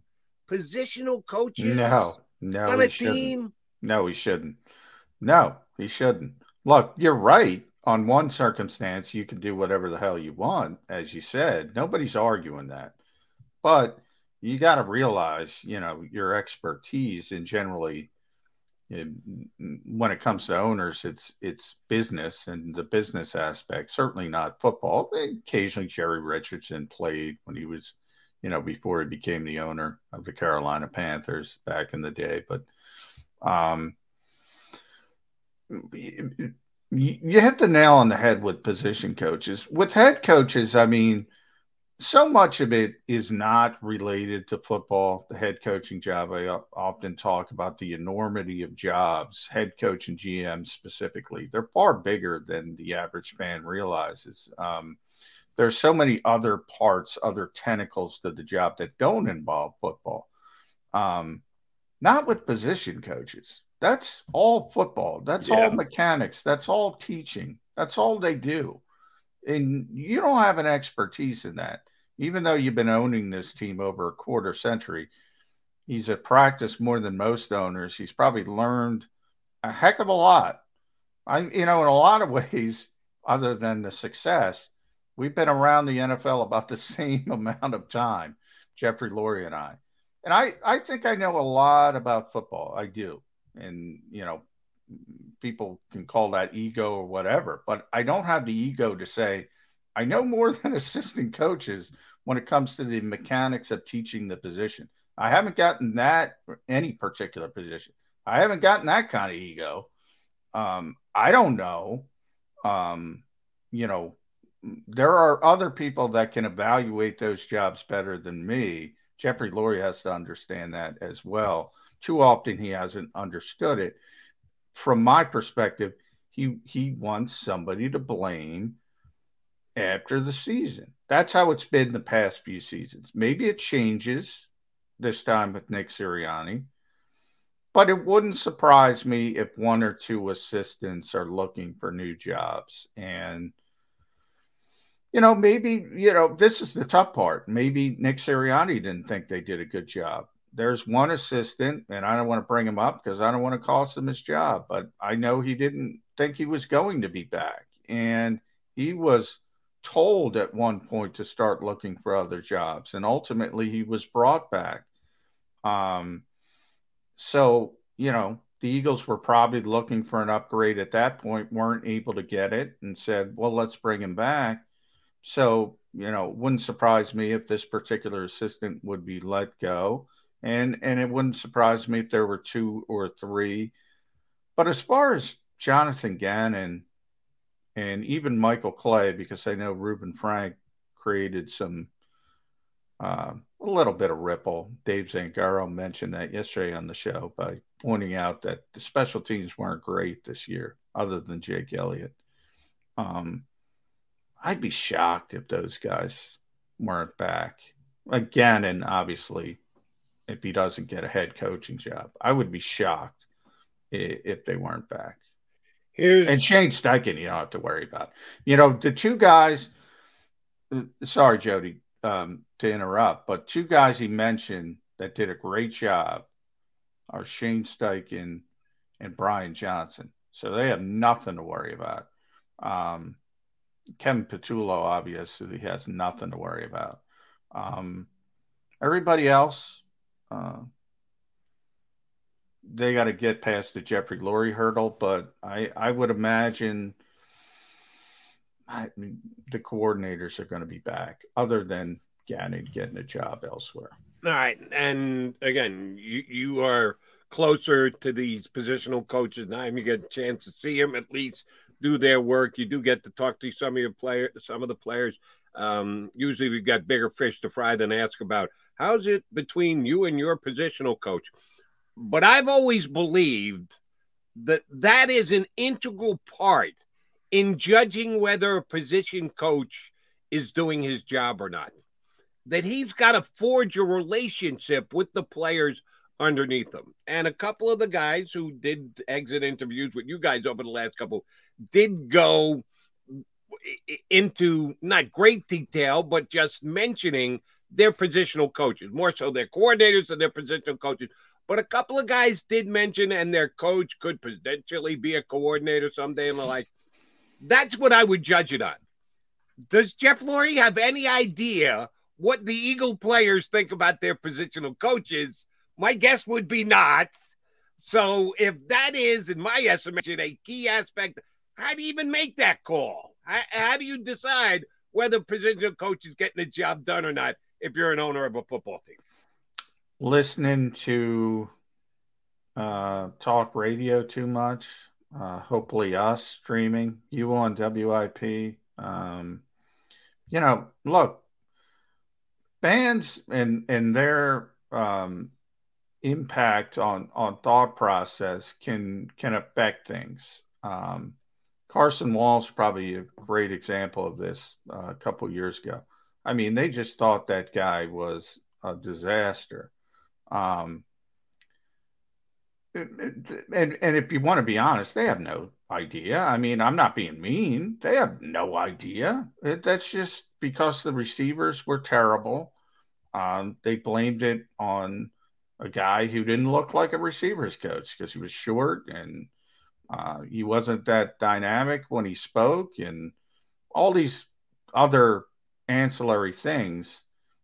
positional coaches?
No, no,
on a team.
No, he shouldn't. No, he shouldn't. Look, you're right. On one circumstance, you can do whatever the hell you want, as you said. Nobody's arguing that. But you got to realize, you know, your expertise and generally when it comes to owners, it's it's business and the business aspect. Certainly not football. Occasionally, Jerry Richardson played when he was, you know, before he became the owner of the Carolina Panthers back in the day. But um, you hit the nail on the head with position coaches. With head coaches, I mean so much of it is not related to football, the head coaching job. I often talk about the enormity of jobs, head coach and GM specifically. They're far bigger than the average fan realizes. Um, there's so many other parts, other tentacles to the job that don't involve football. Um, not with position coaches. That's all football. That's yeah. all mechanics. That's all teaching. That's all they do. And you don't have an expertise in that even though you've been owning this team over a quarter century, he's at practice more than most owners. He's probably learned a heck of a lot. I, you know, in a lot of ways, other than the success, we've been around the NFL about the same amount of time, Jeffrey Lurie and I. And I, I think I know a lot about football. I do. And, you know, people can call that ego or whatever, but I don't have the ego to say, I know more than assistant coaches when it comes to the mechanics of teaching the position. I haven't gotten that any particular position. I haven't gotten that kind of ego. Um, I don't know. um, you know, there are other people that can evaluate those jobs better than me. Jeffrey Lurie has to understand that as well. Too often he hasn't understood it. From my perspective, he he wants somebody to blame after the season. That's how it's been the past few seasons. Maybe it changes this time with Nick Sirianni, but it wouldn't surprise me if one or two assistants are looking for new jobs. And, you know, maybe, you know, this is the tough part. Maybe Nick Sirianni didn't think they did a good job. There's one assistant, and I don't want to bring him up because I don't want to cost him his job, but I know he didn't think he was going to be back. And he was told at one point to start looking for other jobs. And ultimately, he was brought back. Um, so, you know, the Eagles were probably looking for an upgrade at that point, weren't able to get it, and said, well, let's bring him back. So, you know, wouldn't surprise me if this particular assistant would be let go. And and it wouldn't surprise me if there were two or three. But as far as Jonathan Gannon and even Michael Clay, because I know Reuben Frank created some uh, a little bit of ripple. Dave Zangaro mentioned that yesterday on the show by pointing out that the special teams weren't great this year, other than Jake Elliott. Um, I'd be shocked if those guys weren't back again, and obviously, if he doesn't get a head coaching job, I would be shocked if they weren't back. Here's... And Shane Steichen, you don't have to worry about. You know, the two guys. Sorry, Jody um, to interrupt, but two guys he mentioned that did a great job are Shane Steichen and Brian Johnson. So they have nothing to worry about. Um, Kevin Patullo obviously has nothing to worry about. Um, everybody else, uh, they got to get past the Jeffrey Lurie hurdle, but I, I would imagine – I the coordinators are going to be back, other than Gannon getting a job elsewhere.
All right, and again, you you are closer to these positional coaches now. You get a chance to see them at least do their work. You do get to talk to some of your players, some of the players. Um, usually, we've got bigger fish to fry than ask about. How's it between you and your positional coach? But I've always believed that that is an integral part in judging whether a position coach is doing his job or not. That he's got to forge a relationship with the players underneath him. And a couple of the guys who did exit interviews with you guys over the last couple did go into not great detail, but just mentioning their positional coaches, more so their coordinators and their positional coaches. But a couple of guys did mention, and their coach could potentially be a coordinator someday, and the like. That's what I would judge it on. Does Jeff Lurie have any idea what the Eagle players think about their positional coaches? My guess would be not. So if that is, in my estimation, a key aspect, how do you even make that call? How, how do you decide whether positional coach is getting the job done or not if you're an owner of a football team?
Listening to uh, talk radio too much uh, hopefully us streaming you on WIP. Um, you know, look, bands and and their um, impact on on thought process can can affect things. Um, Carson Walch probably a great example of this uh, a couple years ago. I mean, they just thought that guy was a disaster. Um, and and if you want to be honest, they have no idea. I mean, I'm not being mean. They have no idea. It, that's just because the receivers were terrible. Um, they blamed it on a guy who didn't look like a receivers coach because he was short and uh, he wasn't that dynamic when he spoke, and all these other ancillary things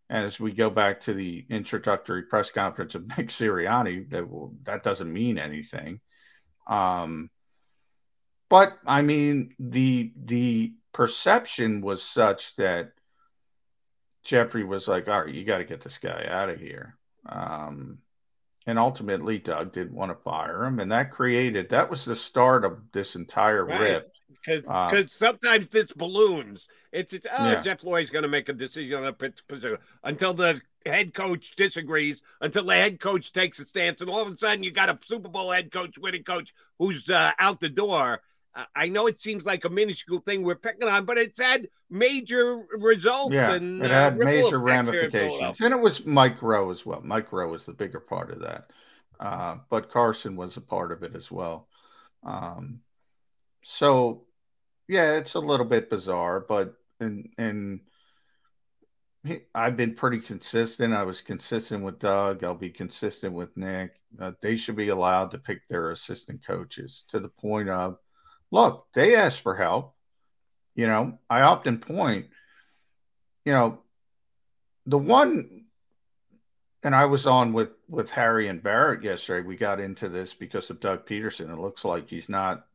as we go back to the introductory press conference of Nick Sirianni, that will, that doesn't mean anything. Um, but I mean, the the perception was such that Jeffrey was like, "All right, you got to get this guy out of here." Um, and ultimately, Doug did want to fire him, and that created that was the start of this entire
right.
rip.
Because
Uh,
sometimes this balloons. It's it's oh
Yeah.
Jeff Lurie's going to make a decision on a position until the head coach disagrees, until the head coach takes a stance, and all of a sudden you got a Super Bowl head coach, winning coach, who's uh, out the door. Uh, I know it seems like a minuscule thing we're picking on, but it's had major results.
yeah,
and
it
uh,
had major
effects here in
ramifications, and it was Mike Groh as well. Mike Groh was the bigger part of that, uh, but Carson was a part of it as well. Um, so, yeah, it's a little bit bizarre, but and and I've been pretty consistent. I was consistent with Doug. I'll be consistent with Nick. Uh, they should be allowed to pick their assistant coaches to the point of, look, they asked for help. You know, I often point, you know, the one, and I was on with with Harry and Barrett yesterday. We got into this because of Doug Pederson. It looks like he's not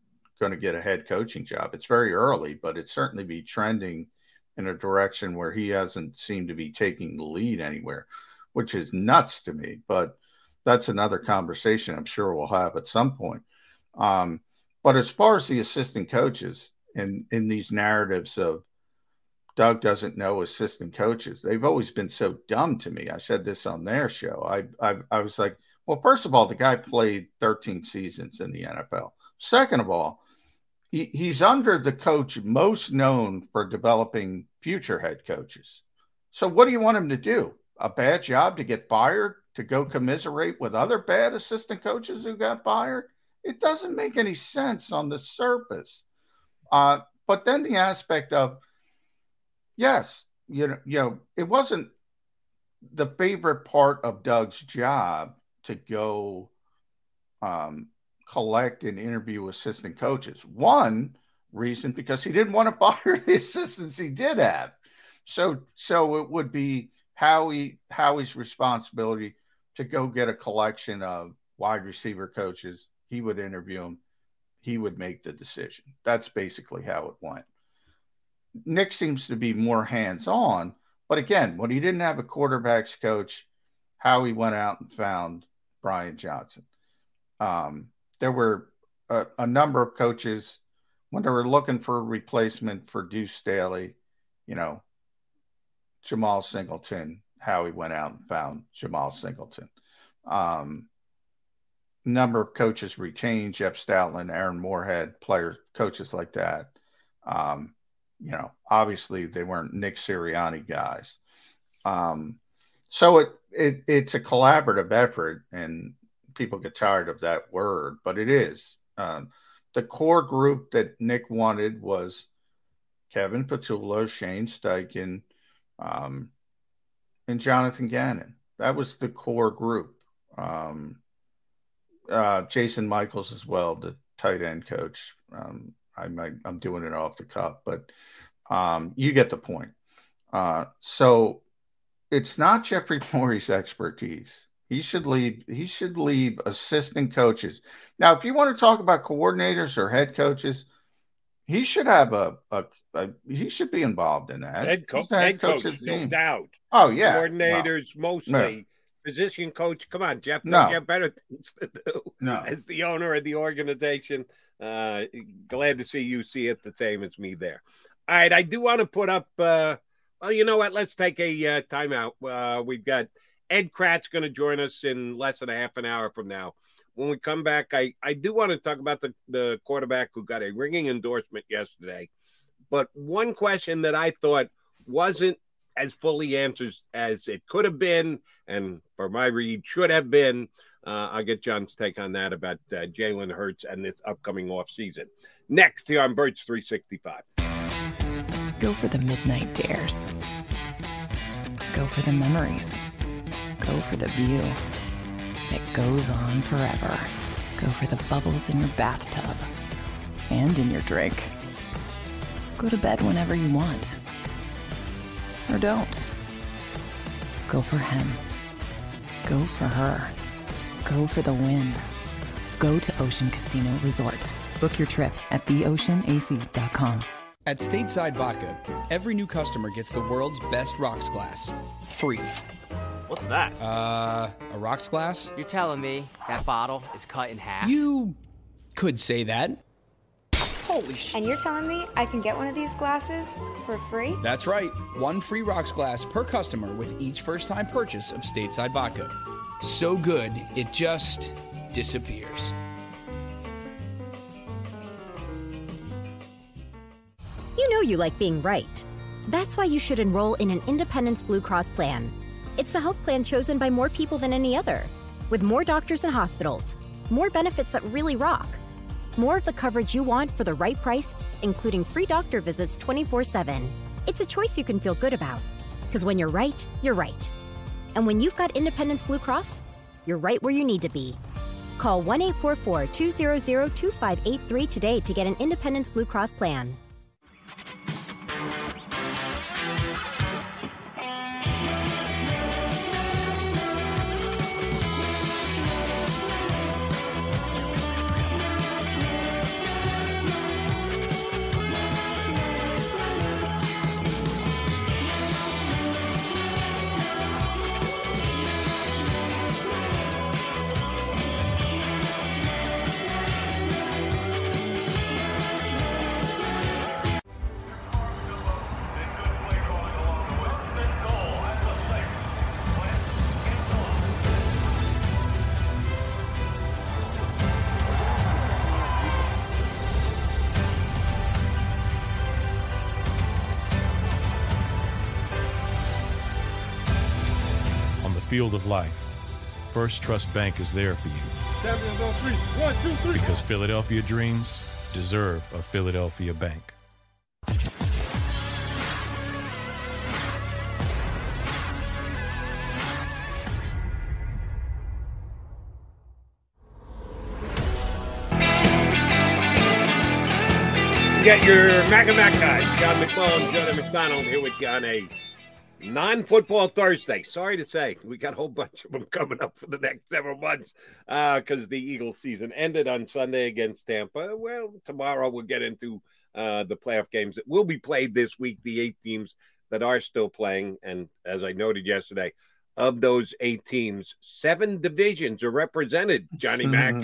going to get a head coaching job. It's very early, but it certainly be trending in a direction where he hasn't seemed to be taking the lead anywhere, which is nuts to me. But that's another conversation I'm sure we'll have at some point. Um, but as far as the assistant coaches and in these narratives of Doug doesn't know assistant coaches, they've always been so dumb to me. I said this on their show. I I, I was like, well, first of all, the guy played 13 seasons in the NFL. Second of all, he, he's under the coach most known for developing future head coaches. So what do you want him to do? A bad job to get fired to go commiserate with other bad assistant coaches who got fired? It doesn't make any sense on the surface. Uh, but then the aspect of yes, you know, you know, it wasn't the favorite part of Doug's job to go um, collect and interview assistant coaches. One reason because he didn't want to fire the assistants he did have. So so it would be Howie Howie's responsibility to go get a collection of wide receiver coaches. He would interview them. He would make the decision. That's basically how it went. Nick seems to be more hands on, but again, when he didn't have a quarterbacks coach, Howie went out and found Brian Johnson. Um, there were a, a number of coaches when they were looking for a replacement for Deuce Staley, you know, Jemal Singleton, Howie went out and found Jemal Singleton. Um, number of coaches retained Jeff Stoutland, Aaron Moorehead, players, coaches like that. Um, you know, obviously they weren't Nick Sirianni guys. Um, so it, it it's a collaborative effort, and people get tired of that word, but it is. Um, the core group that Nick wanted was Kevin Patullo, Shane Steichen, um, and Jonathan Gannon. That was the core group. Um, uh, Jason Michaels as well, the tight end coach. Um, I might, I'm doing it off the cuff, but um, you get the point. Uh, so it's not Jeffrey Lurie's expertise. He should leave. He should leave assistant coaches. Now, if you want to talk about coordinators or head coaches, he should have a. a, a he should be involved in that.
Head, co-
the
head coach,
the
no doubt.
Oh yeah,
coordinators
No.
mostly. Position coach, come on, Jeff.
No.
You have better things to do
No.
as the owner of the organization. Uh, glad to see you see it the same as me there. All right, I do want to put up. Uh, well, you know what? Let's take a uh, timeout. Uh, we've got Ed Kracz going to join us in less than a half an hour from now. When we come back, I, I do want to talk about the, the quarterback who got a ringing endorsement yesterday. But one question that I thought wasn't as fully answered as it could have been, and for my read, should have been. Uh, I'll get John's take on that about uh, Jalen Hurts and this upcoming offseason. Next here on Birds 365.
Go for the midnight dares. Go for the memories. Go for the view that goes on forever. Go for the bubbles in your bathtub and in your drink. Go to bed whenever you want. Or don't. Go for him. Go for her. Go for the win. Go to Ocean Casino Resort. Book your trip at theoceanac.com.
At Stateside Vodka, every new customer gets the world's best rocks glass. Free.
What's that?
Uh, a rocks glass?
You're telling me that bottle is cut in half?
You could say that. Holy sh!
And you're telling me I can get one of these glasses for free?
That's right. One free rocks glass per customer with each first time purchase of stateside vodka. So good, it just disappears.
You know you like being right. That's why you should enroll in an Independence Blue Cross plan. It's the health plan chosen by more people than any other, with more doctors and hospitals, more benefits that really rock, more of the coverage you want for the right price, including free doctor visits 24 7. It's a choice you can feel good about. Because when you're right, you're right. And when you've got Independence Blue Cross, you're right where you need to be. Call 1 844 200 2583 today to get an Independence Blue Cross plan.
Field of life, First Trust Bank is there for you
Champions on three. One, two, three.
because Philadelphia dreams deserve a Philadelphia bank.
Got your Mac and Mac guys, John McMullen, Jonah McDonald here with you on a non-football Thursday. Sorry to say, we got a whole bunch of them coming up for the next several months because the Eagles season ended on Sunday against Tampa. Well, tomorrow we'll get into uh, the playoff games that will be played this week, the eight teams that are still playing. And as I noted yesterday, of those eight teams, seven divisions are represented, Johnny Mac.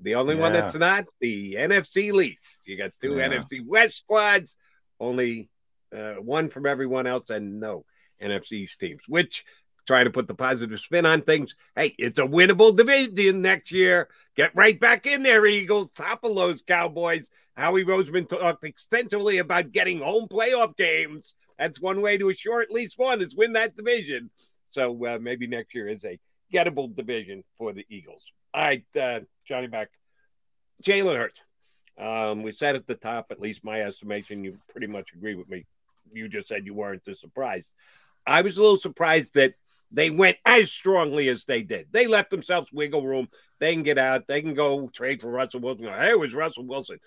The only one that's not the NFC least. You got two
Yeah.
NFC West squads, only uh, one from everyone else, and no NFC teams. Which trying to put the positive spin on things. Hey, it's a winnable division next year. Get right back in there, Eagles. Topple those Cowboys. Howie Roseman talked extensively about getting home playoff games. That's one way to assure at least one is win that division. So uh, maybe next year is a gettable division for the Eagles. All right, uh, Johnny back. Jalen Hurts. Um, we said at the top, at least my estimation, you pretty much agree with me. You just said you weren't surprised. I was a little surprised that they went as strongly as they did. They left themselves wiggle room. They can get out. They can go trade for Russell Wilson. Hey, it was Russell Wilson.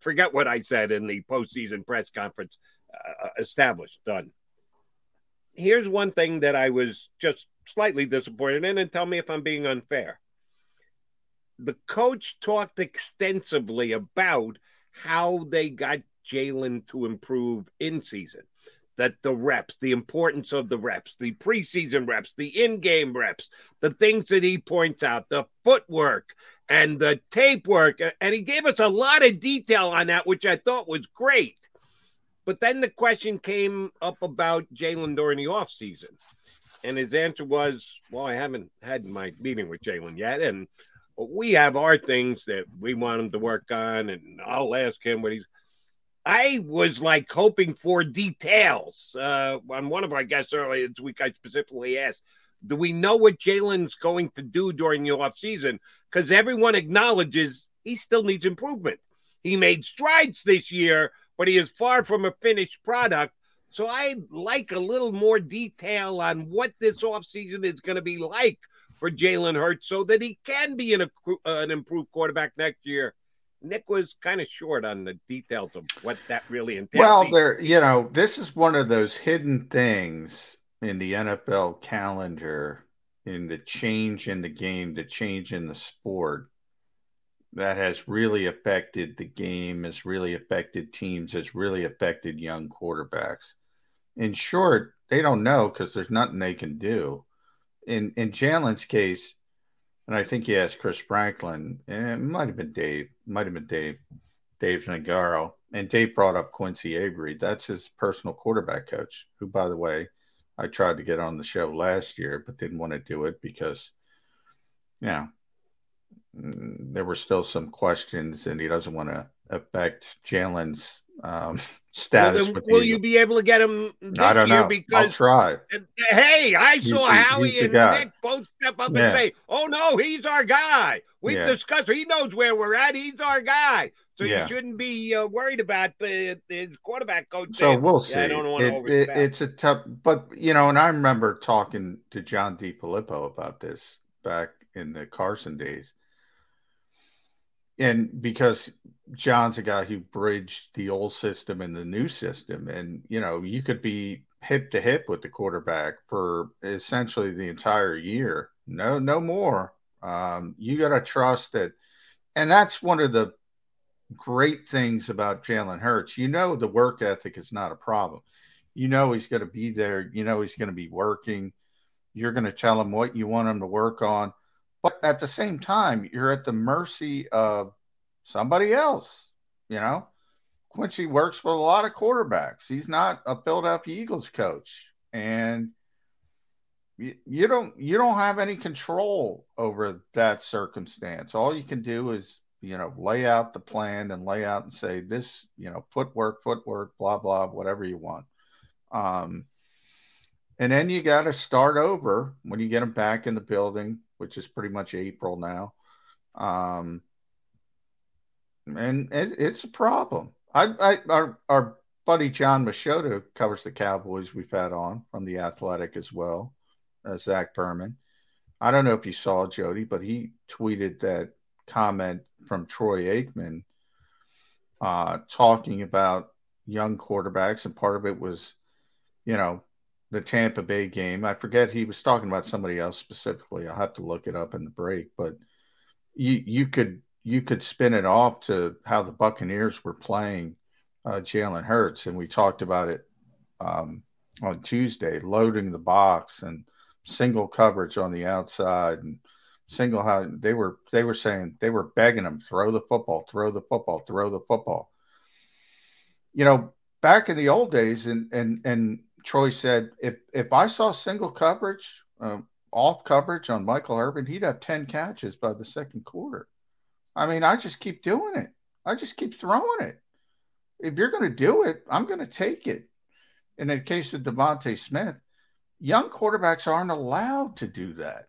Forget what I said in the postseason press conference. Uh, established, done. Here's one thing that I was just slightly disappointed in, and tell me if I'm being unfair. The coach talked extensively about how they got Jalen to improve in season that the reps, the importance of the reps, the preseason reps, the in game reps, the things that he points out, the footwork and the tape work. And he gave us a lot of detail on that, which I thought was great. But then the question came up about Jalen during the offseason. And his answer was, Well, I haven't had my meeting with Jalen yet. And we have our things that we want him to work on. And I'll ask him what he's. I was like hoping for details. Uh, on one of our guests earlier this week, I specifically asked, Do we know what Jalen's going to do during the offseason? Because everyone acknowledges he still needs improvement. He made strides this year, but he is far from a finished product. So I'd like a little more detail on what this offseason is going to be like for Jalen Hurts so that he can be an, an improved quarterback next year. Nick was kind of short on the details of what that really entails.
Well, there, you know, this is one of those hidden things in the NFL calendar, in the change in the game, the change in the sport that has really affected the game, has really affected teams, has really affected young quarterbacks. In short, they don't know because there's nothing they can do. In in Jalen's case, and I think he asked Chris Franklin, and it might have been Dave, might have been Dave. Dave Zangaro, and Dave brought up Quincy Avery. That's his personal quarterback coach, who, by the way, I tried to get on the show last year, but didn't want to do it because, you know, mm, there were still some questions, and he doesn't want to affect Jalen's um, status.
Well, will you be able to get him
I don't know.
Because,
I'll try.
Hey, I saw
the,
Howie and Nick both step up yeah. and say, "Oh no, he's our guy." We've yeah. discussed. He knows where we're at. He's our guy. So yeah. you shouldn't be uh, worried about the his quarterback coach.
So saying, we'll see. I don't want it, it, It's a tough, but you know, and I remember talking to John DeFilippo about this back in the Carson days and because John's a guy who bridged the old system and the new system, and you know, you could be hip to hip with the quarterback for essentially the entire year. No, no more. Um, you got to trust that, and that's one of the great things about Jalen Hurts. You know, the work ethic is not a problem. You know, he's going to be there. You know, he's going to be working. You're going to tell him what you want him to work on. But at the same time, you're at the mercy of somebody else. You know, Quincy works with a lot of quarterbacks. He's not a Philadelphia Eagles coach, and you, you don't you don't have any control over that circumstance. All you can do is you know lay out the plan and lay out and say this you know footwork, footwork, blah blah, whatever you want. Um, and then you got to start over when you get them back in the building which is pretty much April now. Um, and it, it's a problem. I, I our, our buddy Jon Machota covers the Cowboys we've had on from the Athletic as well as Zach Berman. I don't know if you saw Jody, but he tweeted that comment from Troy Aikman uh, talking about young quarterbacks, and part of it was, you know, the Tampa Bay game. I forget he was talking about somebody else specifically. I'll have to look it up in the break, but you you could you could spin it off to how the Buccaneers were playing uh, Jalen Hurts, and we talked about it um, on Tuesday, loading the box and single coverage on the outside and single how they were they were saying they were begging him throw the football, throw the football, throw the football. You know, back in the old days, and and and Troy said if if I saw single coverage, uh, off coverage on Michael Irvin, he'd have ten catches by the second quarter. I mean, I just keep doing it. I just keep throwing it. If you're going to do it, I'm going to take it. And in the case of DeVonta Smith, young quarterbacks aren't allowed to do that.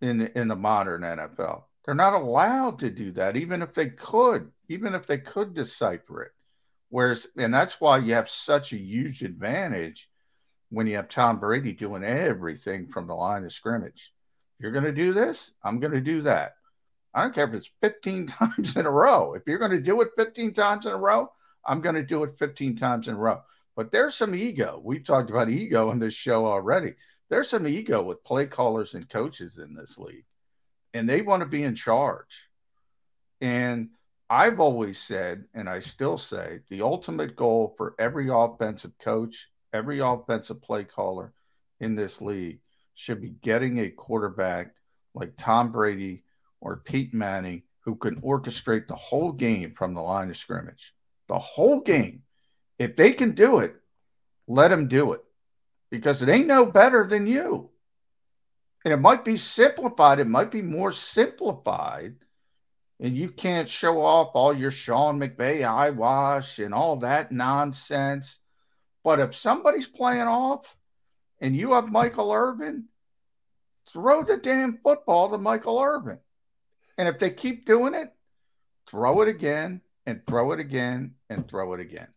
In the, in the modern NFL. They're not allowed to do that, even if they could, even if they could decipher it. Whereas, and that's why you have such a huge advantage when you have Tom Brady doing everything from the line of scrimmage. You're going to do this, I'm going to do that. I don't care if it's 15 times in a row. If you're going to do it 15 times in a row, I'm going to do it 15 times in a row. But there's some ego. We've talked about ego in this show already. There's some ego with play callers and coaches in this league and they want to be in charge. And I've always said, and I still say, the ultimate goal for every offensive coach, every offensive play caller in this league should be getting a quarterback like Tom Brady or Pete Manning who can orchestrate the whole game from the line of scrimmage. The whole game. If they can do it, let them do it because it ain't no better than you and it might be simplified. It might be more simplified. And you can't show off all your Sean McVay eyewash and all that nonsense. But if somebody's playing off and you have Michael Irvin, throw the damn football to Michael Irvin. And if they keep doing it, throw it again and throw it again and throw it again.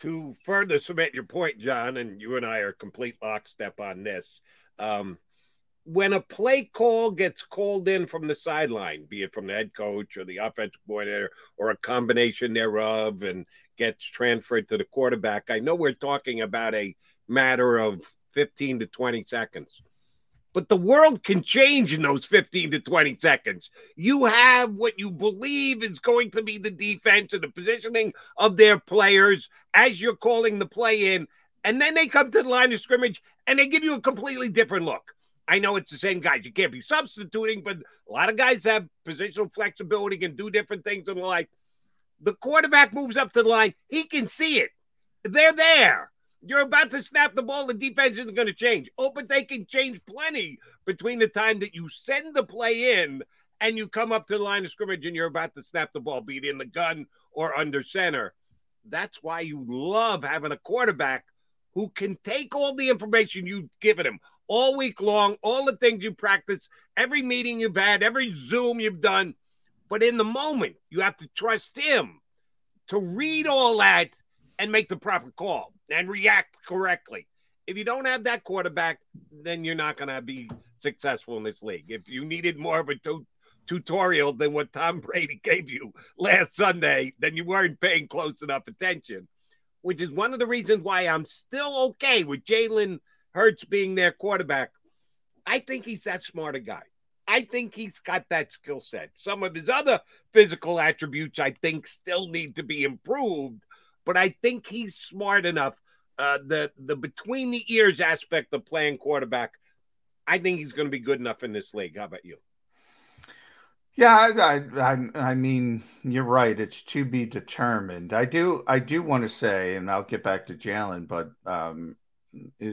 To further cement your point, John, and you and I are complete lockstep on this. Um, when a play call gets called in from the sideline, be it from the head coach or the offensive coordinator or a combination thereof, and gets transferred to the quarterback, I know we're talking about a matter of 15 to 20 seconds. But the world can change in those 15 to 20 seconds. You have what you believe is going to be the defense and the positioning of their players as you're calling the play in. And then they come to the line of scrimmage and they give you a completely different look. I know it's the same guys. You can't be substituting, but a lot of guys have positional flexibility, can do different things in like. The quarterback moves up to the line. He can see it. They're there. You're about to snap the ball. The defense isn't going to change. Oh, but they can change plenty between the time that you send the play in and you come up to the line of scrimmage and you're about to snap the ball, be it in the gun or under center. That's why you love having a quarterback who can take all the information you've given him all week long, all the things you practice, every meeting you've had, every Zoom you've done. But in the moment, you have to trust him to read all that and make the proper call and react correctly. If you don't have that quarterback, then you're not going to be successful in this league. If you needed more of a tu- tutorial than what Tom Brady gave you last Sunday, then you weren't paying close enough attention, which is one of the reasons why I'm still okay with Jalen Hurts being their quarterback. I think he's that smart a guy. I think he's got that skill set. Some of his other physical attributes, I think, still need to be improved, but I think he's smart enough. Uh, the the between the ears aspect of playing quarterback, I think he's going to be good enough in this league. How about you?
Yeah, I, I, I mean, you're right. It's to be determined. I do, I do want to say, and I'll get back to Jalen, but um,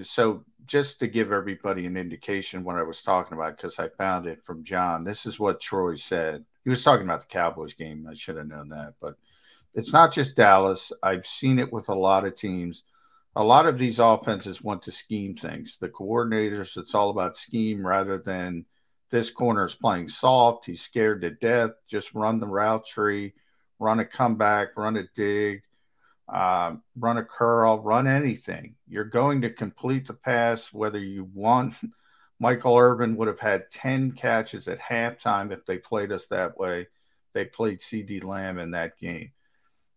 so just to give everybody an indication what I was talking about, because I found it from John. This is what Troy said. He was talking about the Cowboys game. I should have known that, but it's not just Dallas. I've seen it with a lot of teams. A lot of these offenses want to scheme things. The coordinators, it's all about scheme rather than this corner is playing soft. He's scared to death. Just run the route tree, run a comeback, run a dig uh, run a curl, run anything. You're going to complete the pass whether you want. Michael Irvin would have had 10 catches at halftime if they played us that way. They played CeeDee Lamb in that game.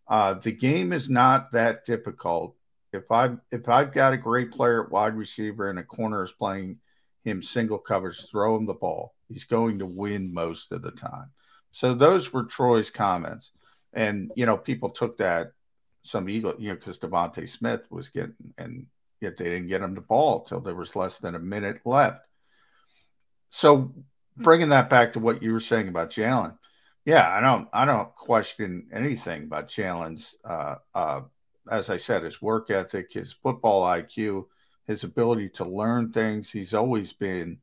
Uh, the game is not that difficult. If I've if I've got a great player at wide receiver and a corner is playing him single covers, throw him the ball. He's going to win most of the time. So those were Troy's comments, and you know people took that some Eagle, you know, because DeVonta Smith was getting, and yet they didn't get him the ball till there was less than a minute left. So bringing that back to what you were saying about Jalen, yeah, I don't, I don't question anything about Jalen's, uh, uh, as I said, his work ethic, his football IQ, his ability to learn things. He's always been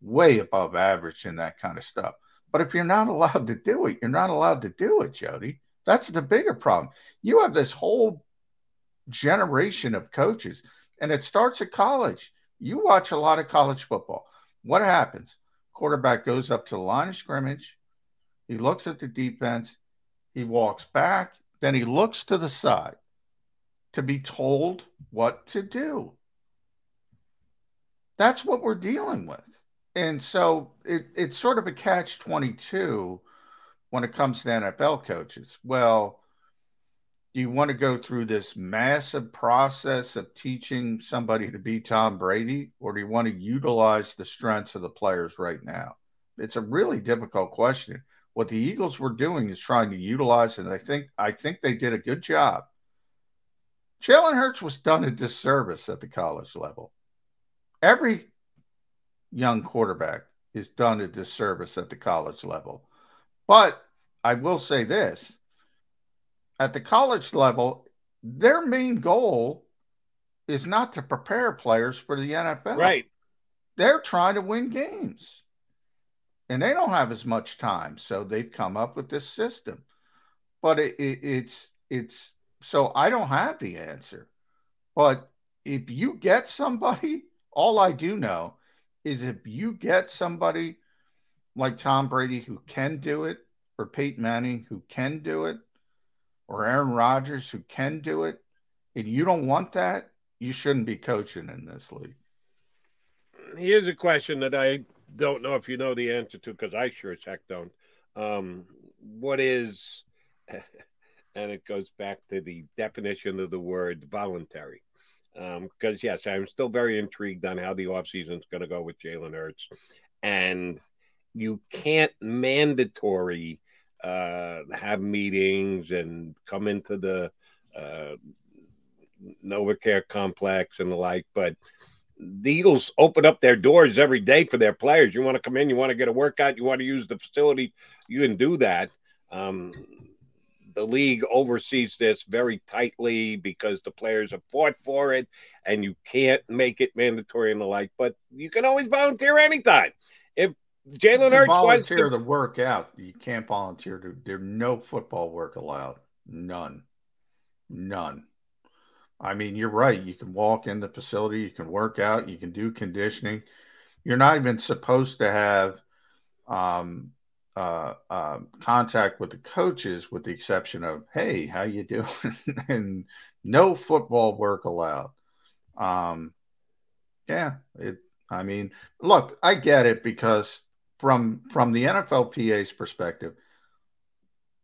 way above average in that kind of stuff. But if you're not allowed to do it, you're not allowed to do it, Jody. That's the bigger problem. You have this whole generation of coaches, and it starts at college. You watch a lot of college football. What happens? Quarterback goes up to the line of scrimmage. He looks at the defense. He walks back. Then he looks to the side to be told what to do. That's what we're dealing with. And so it, it's sort of a catch 22 when it comes to NFL coaches? Well, do you want to go through this massive process of teaching somebody to be Tom Brady, or do you want to utilize the strengths of the players right now? It's a really difficult question. What the Eagles were doing is trying to utilize, and I think I think they did a good job. Jalen Hurts was done a disservice at the college level. Every young quarterback is done a disservice at the college level. But I will say this at the college level, their main goal is not to prepare players for the NFL.
Right.
They're trying to win games. And they don't have as much time. So they've come up with this system. But it, it, it's, it's, so I don't have the answer. But if you get somebody, all I do know is if you get somebody like Tom Brady who can do it, or Peyton Manning who can do it, or Aaron Rodgers who can do it, and you don't want that, you shouldn't be coaching in this league.
Here's a question that I don't know if you know the answer to because I sure as heck don't. Um, what is, and it goes back to the definition of the word voluntary. Because, um, yes, I'm still very intrigued on how the offseason is going to go with Jalen Hurts. And you can't mandatory uh, have meetings and come into the uh, NovaCare complex and the like, but the Eagles open up their doors every day for their players. You want to come in, you want to get a workout, you want to use the facility, you can do that. Um, the league oversees this very tightly because the players have fought for it and you can't make it mandatory and the like, but you can always volunteer anytime. If Jalen Hurts
volunteer
wants
to, to work out, you can't volunteer to there's no football work allowed. None. None. I mean, you're right. You can walk in the facility, you can work out, you can do conditioning. You're not even supposed to have um, uh, uh, contact with the coaches, with the exception of "Hey, how you doing?" and no football work allowed. Um, yeah, it. I mean, look, I get it because from from the NFLPA's perspective,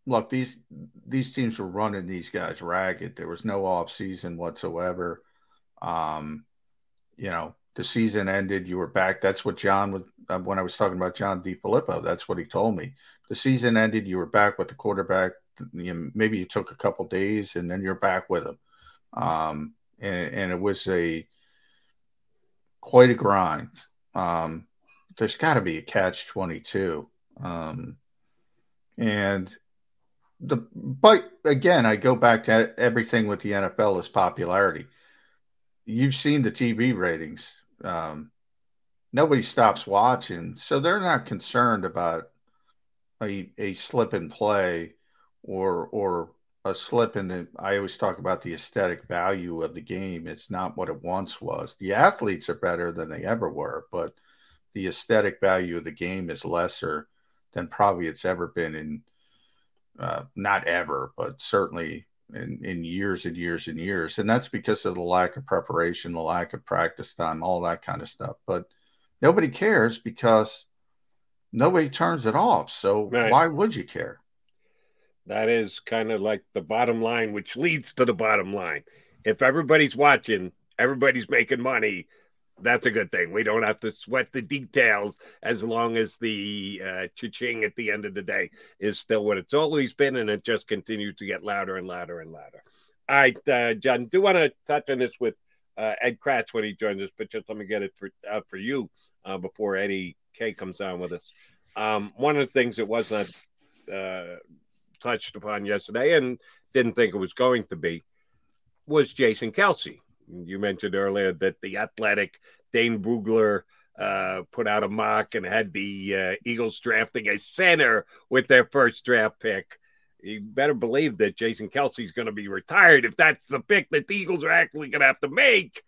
look these these teams were running these guys ragged. There was no off season whatsoever. Um, you know, the season ended. You were back. That's what John was uh, when I was talking about John DeFilippo. That's what he told me. The season ended. You were back with the quarterback. You know, maybe you took a couple days and then you're back with him. Um, and, and it was a quite a grind. Um, there's got to be a catch 22. Um, and the but again, I go back to everything with the NFL is popularity. You've seen the TV ratings. Um, nobody stops watching, so they're not concerned about a a slip and play or or a slip in the. I always talk about the aesthetic value of the game. It's not what it once was. The athletes are better than they ever were, but the aesthetic value of the game is lesser than probably it's ever been in uh, not ever, but certainly in, in years and years and years. And that's because of the lack of preparation, the lack of practice time, all that kind of stuff. But nobody cares because nobody turns it off. So right. why would you care?
That is kind of like the bottom line, which leads to the bottom line. If everybody's watching, everybody's making money, that's a good thing. We don't have to sweat the details as long as the uh, cha-ching at the end of the day is still what it's always been, and it just continues to get louder and louder and louder. All right, uh, John, do want to touch on this with uh, Ed Kracz when he joins us, but just let me get it for for you uh, before Eddie K comes on with us. Um, one of the things that was not uh, touched upon yesterday, and didn't think it was going to be, was Jason Kelce you mentioned earlier that the athletic Dane Brugler uh, put out a mock and had the uh, Eagles drafting a center with their first draft pick. You better believe that Jason Kelce is going to be retired if that's the pick that the Eagles are actually going to have to make.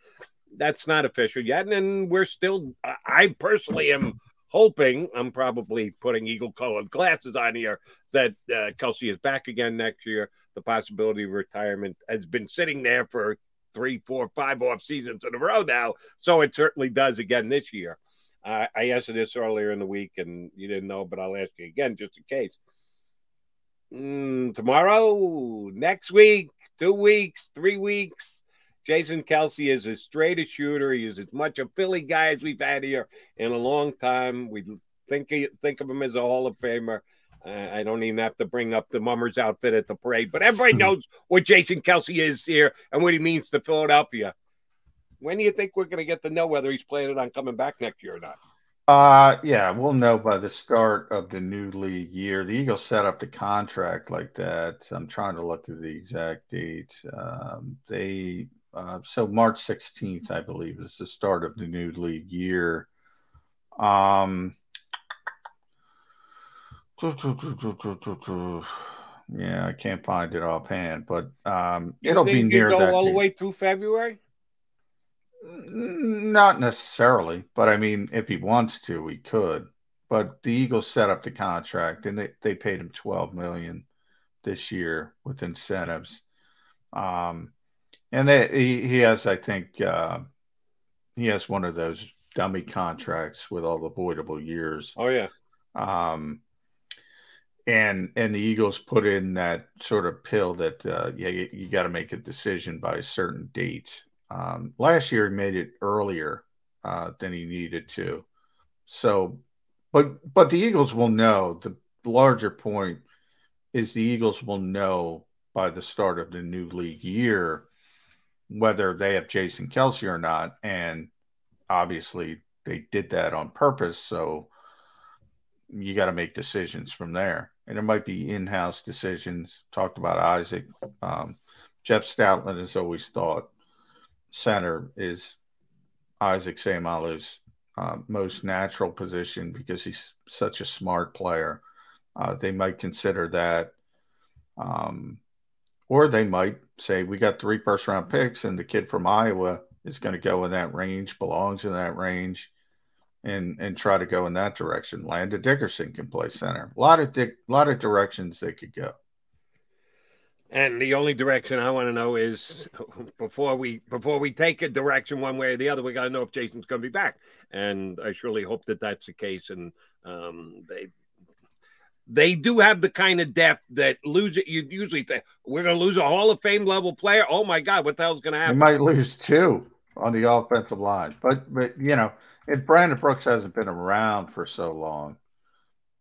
That's not official yet. And we're still, I personally am hoping, I'm probably putting eagle colored glasses on here, that uh, Kelce is back again next year. The possibility of retirement has been sitting there for three, four, five off seasons in a row now. So it certainly does again this year. Uh, I asked you this earlier in the week and you didn't know, but I'll ask you again just in case. Mm, tomorrow, next week, two weeks, three weeks. Jason Kelce is as straight a shooter. He is as much a Philly guy as we've had here in a long time. We think think of him as a Hall of Famer. I don't even have to bring up the mummers outfit at the parade, but everybody knows what Jason Kelce is here and what he means to Philadelphia. When do you think we're going to get to know whether he's planning on coming back next year or not?
Uh, yeah, we'll know by the start of the new league year. The Eagles set up the contract like that. I'm trying to look at the exact date. Um, they uh, so March 16th, I believe, is the start of the new league year. Um, yeah, I can't find it offhand, but um, it'll be near
go
that.
all the way through February.
Not necessarily, but I mean, if he wants to, he could. But the Eagles set up the contract, and they, they paid him twelve million this year with incentives. Um, and they, he, he has, I think, uh, he has one of those dummy contracts with all the voidable years.
Oh yeah.
Um, and and the Eagles put in that sort of pill that uh, yeah, you, you got to make a decision by a certain date. Um, last year he made it earlier uh, than he needed to. So, but but the Eagles will know. The larger point is the Eagles will know by the start of the new league year whether they have Jason Kelce or not, and obviously they did that on purpose. So you got to make decisions from there and there might be in-house decisions. Talked about Isaac. Um, Jeff Stoutland has always thought center is Isaac Seumalo's uh, most natural position because he's such a smart player. Uh, they might consider that, um, or they might say we got three first-round picks, and the kid from Iowa is going to go in that range, belongs in that range and and try to go in that direction. Landon Dickerson can play center. A lot of lot of directions they could go.
And the only direction I want to know is before we before we take a direction one way or the other, we got to know if Jason's going to be back. And I surely hope that that's the case. And um, they they do have the kind of depth that lose it. You usually think we're going to lose a Hall of Fame level player. Oh my God, what the hell's going to happen?
You might lose two on the offensive line, but but you know if Brandon Brooks hasn't been around for so long,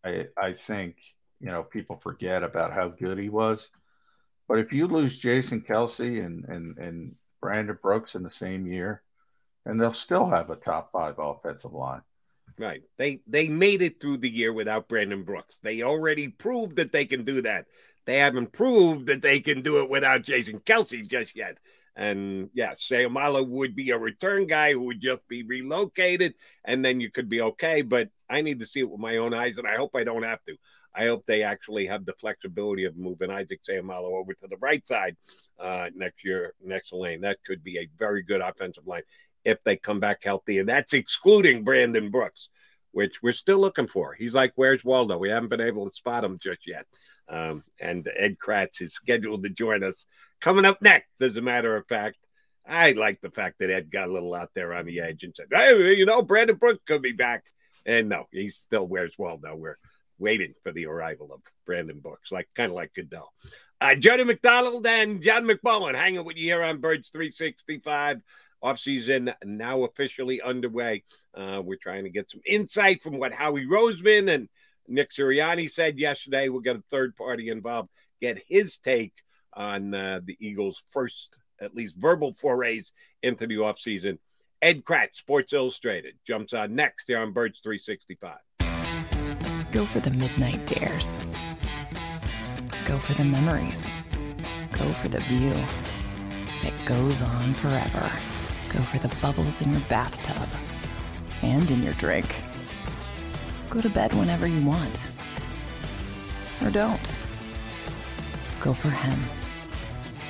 I I think you know people forget about how good he was. But if you lose Jason Kelce and and and Brandon Brooks in the same year, and they'll still have a top five offensive line.
Right. They they made it through the year without Brandon Brooks. They already proved that they can do that. They haven't proved that they can do it without Jason Kelce just yet. And yeah, Seumalo would be a return guy who would just be relocated, and then you could be okay. But I need to see it with my own eyes, and I hope I don't have to. I hope they actually have the flexibility of moving Isaac Seumalo over to the right side uh, next year, next lane. That could be a very good offensive line if they come back healthy, and that's excluding Brandon Brooks, which we're still looking for. He's like, "Where's Waldo?" We haven't been able to spot him just yet. Um, and Ed Kracz is scheduled to join us Coming up next, as a matter of fact, I like the fact that Ed got a little out there on the edge and said, hey, you know, Brandon Brooks could be back. And no, he still wears well now. We're waiting for the arrival of Brandon Brooks, like kind of like Godot. Uh, Jody McDonald and John McMullen hanging with you here on Birds 365. Offseason now officially underway. Uh, we're trying to get some insight from what Howie Roseman and Nick Sirianni said yesterday. We'll get a third party involved, get his take on uh, the Eagles' first, at least verbal forays into the offseason. Ed Kracz, Sports Illustrated, jumps on next here on Birds 365.
Go for the midnight dares. Go for the memories. Go for the view that goes on forever. Go for the bubbles in your bathtub and in your drink. Go to bed whenever you want. Or don't. Go for him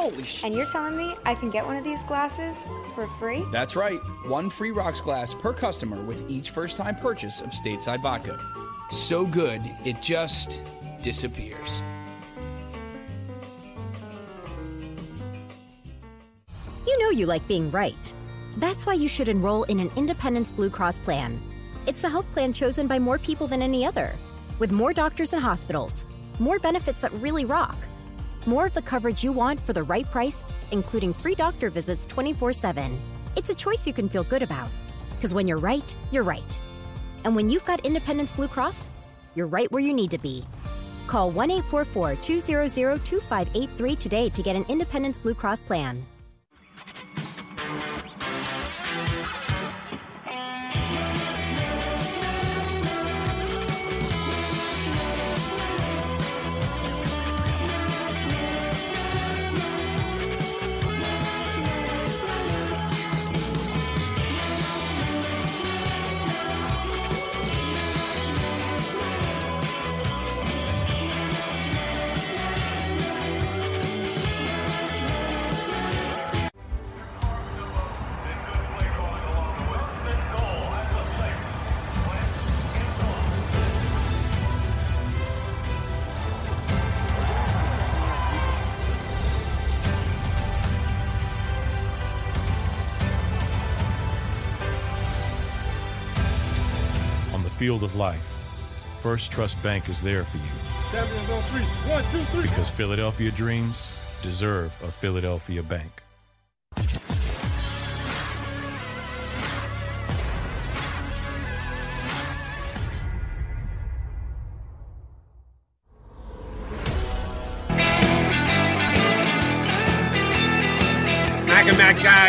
Holy sh! And you're telling me I can get one of these glasses for free?
That's right. One free rocks glass per customer with each first time purchase of stateside vodka. So good, it just disappears.
You know you like being right. That's why you should enroll in an Independence Blue Cross plan. It's the health plan chosen by more people than any other, with more doctors and hospitals, more benefits that really rock more of the coverage you want for the right price, including free doctor visits 24 7. It's a choice you can feel good about. Because when you're right, you're right. And when you've got Independence Blue Cross, you're right where you need to be. Call 1 844 200 2583 today to get an Independence Blue Cross plan.
Field of life, First Trust Bank is there for you.
Champions on oh, three. One, two, three.
Because Philadelphia dreams deserve a Philadelphia bank.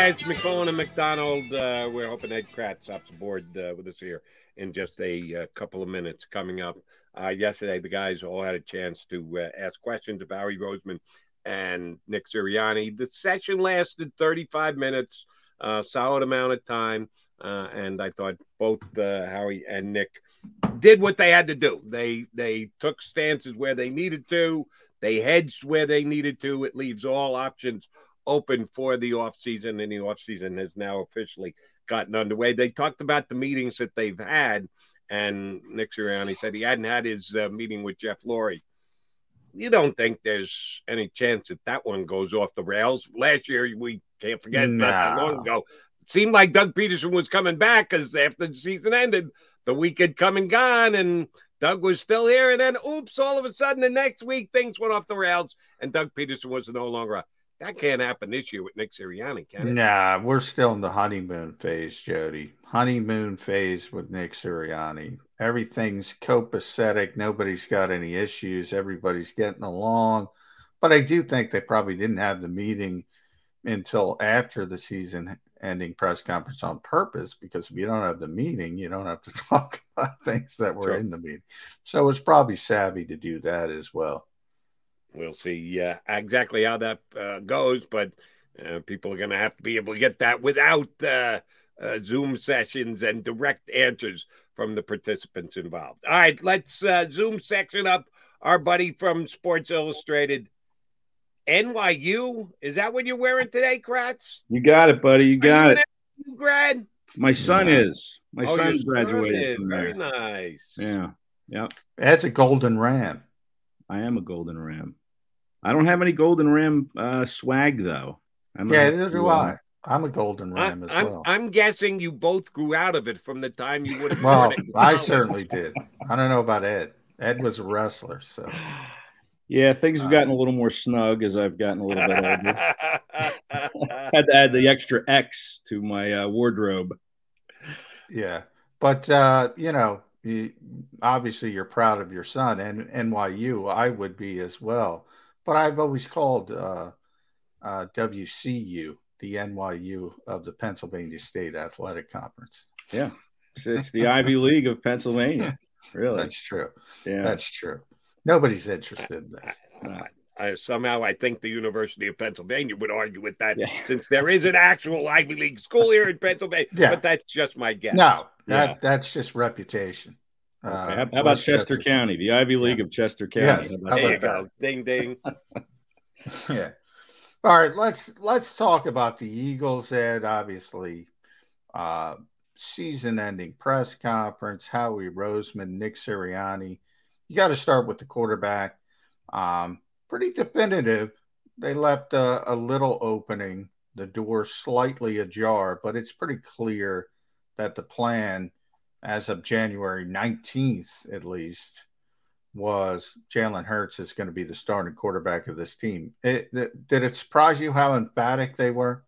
Guys, McMullen and McDonald. Uh, we're hoping Ed Kracz hops aboard uh, with us here in just a uh, couple of minutes coming up. Uh, yesterday, the guys all had a chance to uh, ask questions of Howie Roseman and Nick Sirianni. The session lasted 35 minutes, solid amount of time, and I thought both Howie and Nick did what they had to do. They they took stances where they needed to. They hedged where they needed to. It leaves all options open for the offseason, and the offseason has now officially gotten underway. They talked about the meetings that they've had, and Nick Sirianni said he hadn't had his uh, meeting with Jeff Lurie. You don't think there's any chance that that one goes off the rails? Last year, we can't forget
No.
not that long ago. It seemed like Doug Pederson was coming back because after the season ended, the week had come and gone, and Doug was still here. And then, oops, all of a sudden, the next week, things went off the rails, and Doug Pederson was no longer. That can't happen this year with Nick Sirianni, can it?
Nah, we're still in the honeymoon phase, Jody. Honeymoon phase with Nick Sirianni. Everything's copacetic. Nobody's got any issues. Everybody's getting along. But I do think they probably didn't have the meeting until after the season ending press conference on purpose because if you don't have the meeting, you don't have to talk about things that were
Sure.
in the meeting. So it's probably savvy to do that as well.
We'll see uh, exactly how that uh, goes, but uh, people are going to have to be able to get that without uh, uh, Zoom sessions and direct answers from the participants involved. All right, let's uh, Zoom section up our buddy from Sports Illustrated. NYU, is that what you're wearing today, Kracz?
You got it, buddy. You got
Are
it.
you an grad?
My son is. My
Oh,
son
your
graduated
is.
from
Very nice.
Yeah. Yeah.
That's a golden ram.
I am a golden ram. I don't have any golden ram uh, swag though. I'm
Yeah,
a-
neither do I. I'm a golden
I,
ram as
I'm,
well.
I'm guessing you both grew out of it from the time you would have
Well,
worn it. in
I certainly did. I don't know about Ed. Ed was a wrestler, so
Yeah, things have gotten a little more snug as I've gotten a little bit older. Had to add the extra X to my uh, wardrobe.
yeah. But uh, you know, you, obviously you're proud of your son and NYU. I would be as well. But I've always called uh, uh, WCU the NYU of the Pennsylvania State Athletic Conference.
Yeah, it's, it's the Ivy League of Pennsylvania. Really,
That's true.
Yeah.
That's true. Nobody's interested in this.
Uh, somehow, I think the University of Pennsylvania would argue with that, since there is an actual Ivy League school here in Pennsylvania.
Yeah.
But that's just my guess.
No, that
Yeah.
that's just reputation.
Okay,
Uh,
how, how about
West
Chester County, the Ivy League of Chester County?
Yes,
How about
how
There you
that?
go. Ding ding.
yeah. All right, let's let's talk about the Eagles, Ed. Obviously, uh, season-ending press conference. Howie Roseman, Nick Sirianni. You got to start with the quarterback. Um, pretty definitive. They left a, a little opening, the door slightly ajar, but it's pretty clear that the plan, as of January nineteenth, at least, was Jalen Hurts is going to be the starting quarterback of this team. It, did it surprise you how emphatic they were?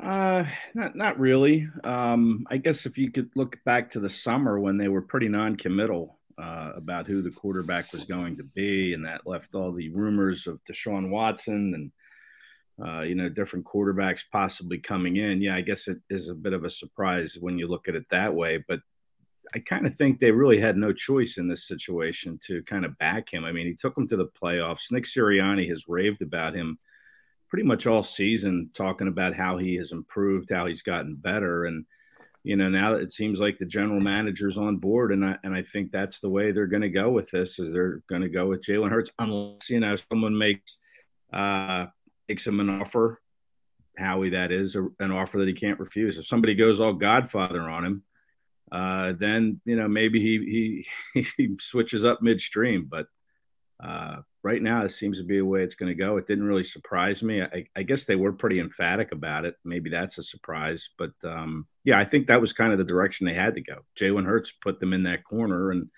Uh, not not really. Um, I guess if you could look back to the summer when they were pretty non-committal uh, about who the quarterback was going to be, and that left all the rumors of Deshaun Watson and uh, you know different quarterbacks possibly coming in. Yeah, I guess it is a bit of a surprise when you look at it that way, but. I kind of think they really had no choice in this situation to kind of back him. I mean, he took him to the playoffs. Nick Sirianni has raved about him pretty much all season talking about how he has improved, how he's gotten better, and you know now it seems like the general manager's on board, and I and I think that's the way they're going to go with this. Is they're going to go with Jalen Hurts unless you know someone makes uh, makes him an offer, Howie that is a, an offer that he can't refuse. If somebody goes all Godfather on him, uh, then you know maybe he he he switches up midstream, but uh, right now, it seems to be the way it's going to go. It didn't really surprise me. I, I, guess they were pretty emphatic about it. Maybe that's a surprise, but um, yeah, I think that was kind of the direction they had to go. Jalen Hurts put them in that corner, and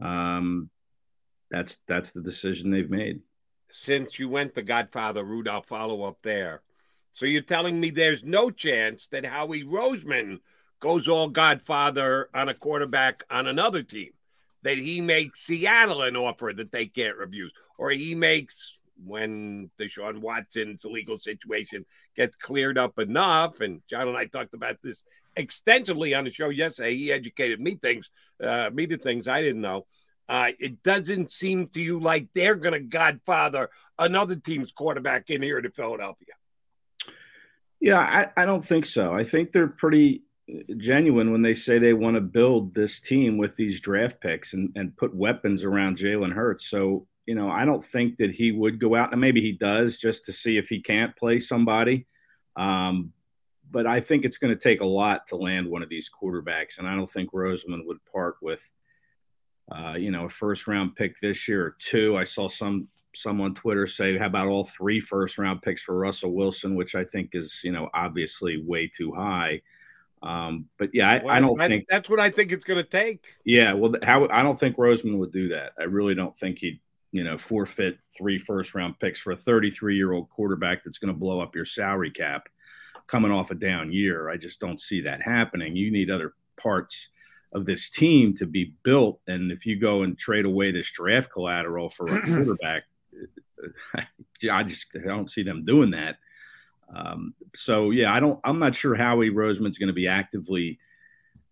um, that's that's the decision they've made.
Since you went the Godfather route, I'll follow up there. So you're telling me there's no chance that Howie Roseman goes all Godfather on a quarterback on another team? that he makes Seattle an offer that they can't refuse, or he makes when Deshaun Watson's legal situation gets cleared up enough. And John and I talked about this extensively on the show yesterday. He educated me things, uh, me to things I didn't know. Uh, it doesn't seem to you like they're going to godfather another team's quarterback in here to Philadelphia.
Yeah, I, I don't think so. I think they're pretty genuine when they say they want to build this team with these draft picks and, and put weapons around Jalen Hurts. So, you know, I don't think that he would go out and maybe he does just to see if he can't play somebody. Um, but I think it's going to take a lot to land one of these quarterbacks. And I don't think Roseman would part with, uh, you know, a first round pick this year or two. I saw some some on Twitter say, "How about all three first round picks for Russell Wilson?" Which I think is, you know, obviously way too high. Um, but yeah, I, well, I don't think
that's what I think it's going to take.
Yeah, well, how I don't think Roseman would do that. I really don't think he'd you know forfeit three first round picks for a 33 year old quarterback that's going to blow up your salary cap coming off a down year. I just don't see that happening. You need other parts of this team to be built, and if you go and trade away this draft collateral for a quarterback, I just I don't see them doing that. Um, so yeah, I don't. I'm not sure Howie Roseman's going to be actively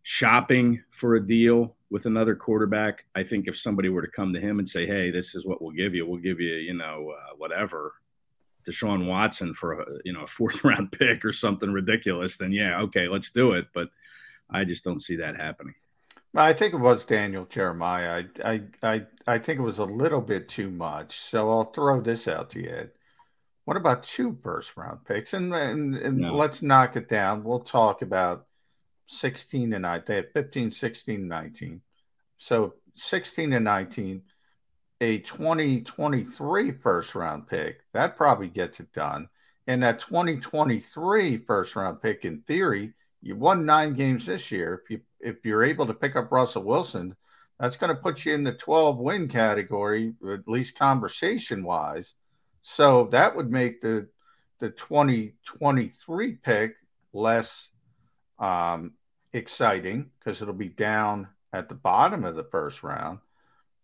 shopping for a deal with another quarterback. I think if somebody were to come to him and say, "Hey, this is what we'll give you. We'll give you, you know, uh, whatever." Deshaun Watson for a you know a fourth round pick or something ridiculous, then yeah, okay, let's do it. But I just don't see that happening.
I think it was Daniel Jeremiah. I I I, I think it was a little bit too much. So I'll throw this out to you, Ed. What about two first round picks? And and, and no. let's knock it down. We'll talk about 16 and 19. They had 15, 16, 19. So 16 and 19, a 2023 first round pick, that probably gets it done. And that 2023 first round pick, in theory, you won nine games this year. If you if you're able to pick up Russell Wilson, that's going to put you in the 12 win category, at least conversation wise. So that would make the the 2023 pick less um, exciting because it'll be down at the bottom of the first round.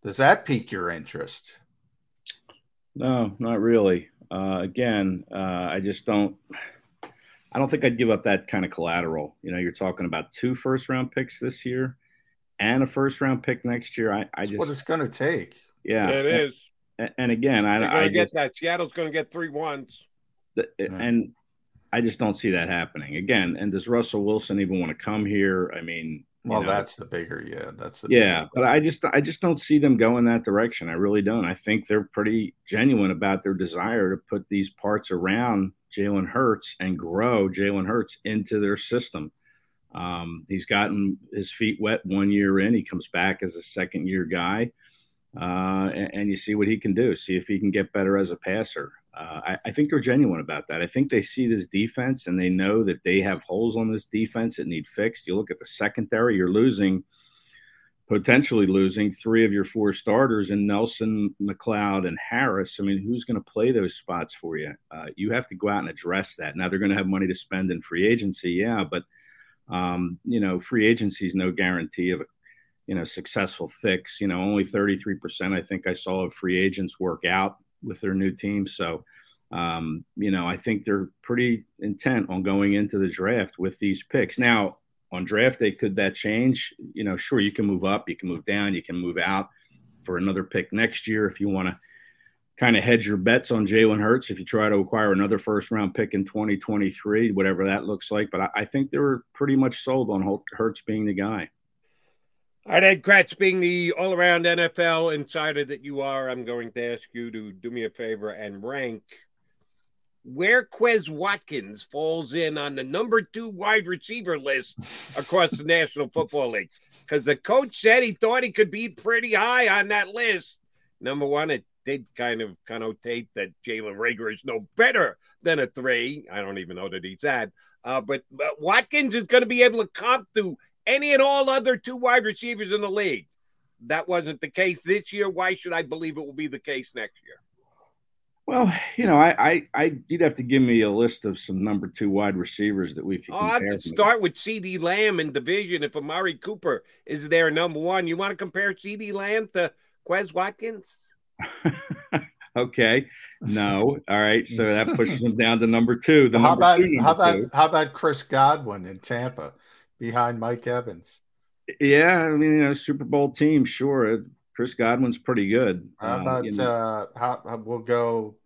Does that pique your interest?
No, not really. Uh, again, uh, I just don't. I don't think I'd give up that kind of collateral. You know, you're talking about two first round picks this year and a first round pick next year. I, I just
what it's going to take.
Yeah,
it is.
And again, I,
I
get
just, that Seattle's going to get three ones,
and I just don't see that happening again. And does Russell Wilson even want to come here? I mean,
well, know, that's the bigger, yeah, that's the
yeah. But I just, I just don't see them going that direction. I really don't. I think they're pretty genuine about their desire to put these parts around Jalen Hurts and grow Jalen Hurts into their system. Um, he's gotten his feet wet one year in. He comes back as a second year guy uh, and, and, you see what he can do. See if he can get better as a passer. Uh, I, I, think they're genuine about that. I think they see this defense and they know that they have holes on this defense that need fixed. You look at the secondary, you're losing, potentially losing three of your four starters in Nelson, McLeod, and Harris. I mean, who's going to play those spots for you? Uh, you have to go out and address that. Now they're going to have money to spend in free agency, yeah, but um, you know, free agency is no guarantee of a you know successful fix. You know, only 33% I think I saw of free agents work out with their new team. So, um, you know, I think they're pretty intent on going into the draft with these picks. Now, on draft day, could that change? You know, sure, you can move up, you can move down, you can move out for another pick next year if you want to kind of hedge your bets on Jalen Hurts if you try to acquire another first round pick in 2023, whatever that looks like. But I, I think they were pretty much sold on Hurts being the guy.
All right, Ed Kracz, being the all around NFL insider that you are, I'm going to ask you to do me a favor and rank where Quez Watkins falls in on the number two wide receiver list across the National Football League. Because the coach said he thought he could be pretty high on that list. Number one it did kind of connotate that Jalen Reagor is no better than a three. I don't even know that he's that. Uh, but, but Watkins is going to be able to comp to any and all other two wide receivers in the league. That wasn't the case this year. Why should I believe it will be the case next year?
Well, you know, I, I, I, you'd have to give me a list of some number two wide receivers that we could.
Oh, I could start with CeeDee Lamb in division. If Amari Cooper is their number one, you want to compare CeeDee Lamb to Quez Watkins?
okay, no, all right. So that pushes him down to number two. The
how
number
about
two,
how about
two.
how about Chris Godwin in Tampa behind Mike Evans?
Yeah, I mean, you know, Super Bowl team, sure. Chris Godwin's pretty good.
How
Uh,
about
you know,
uh, how, how we'll go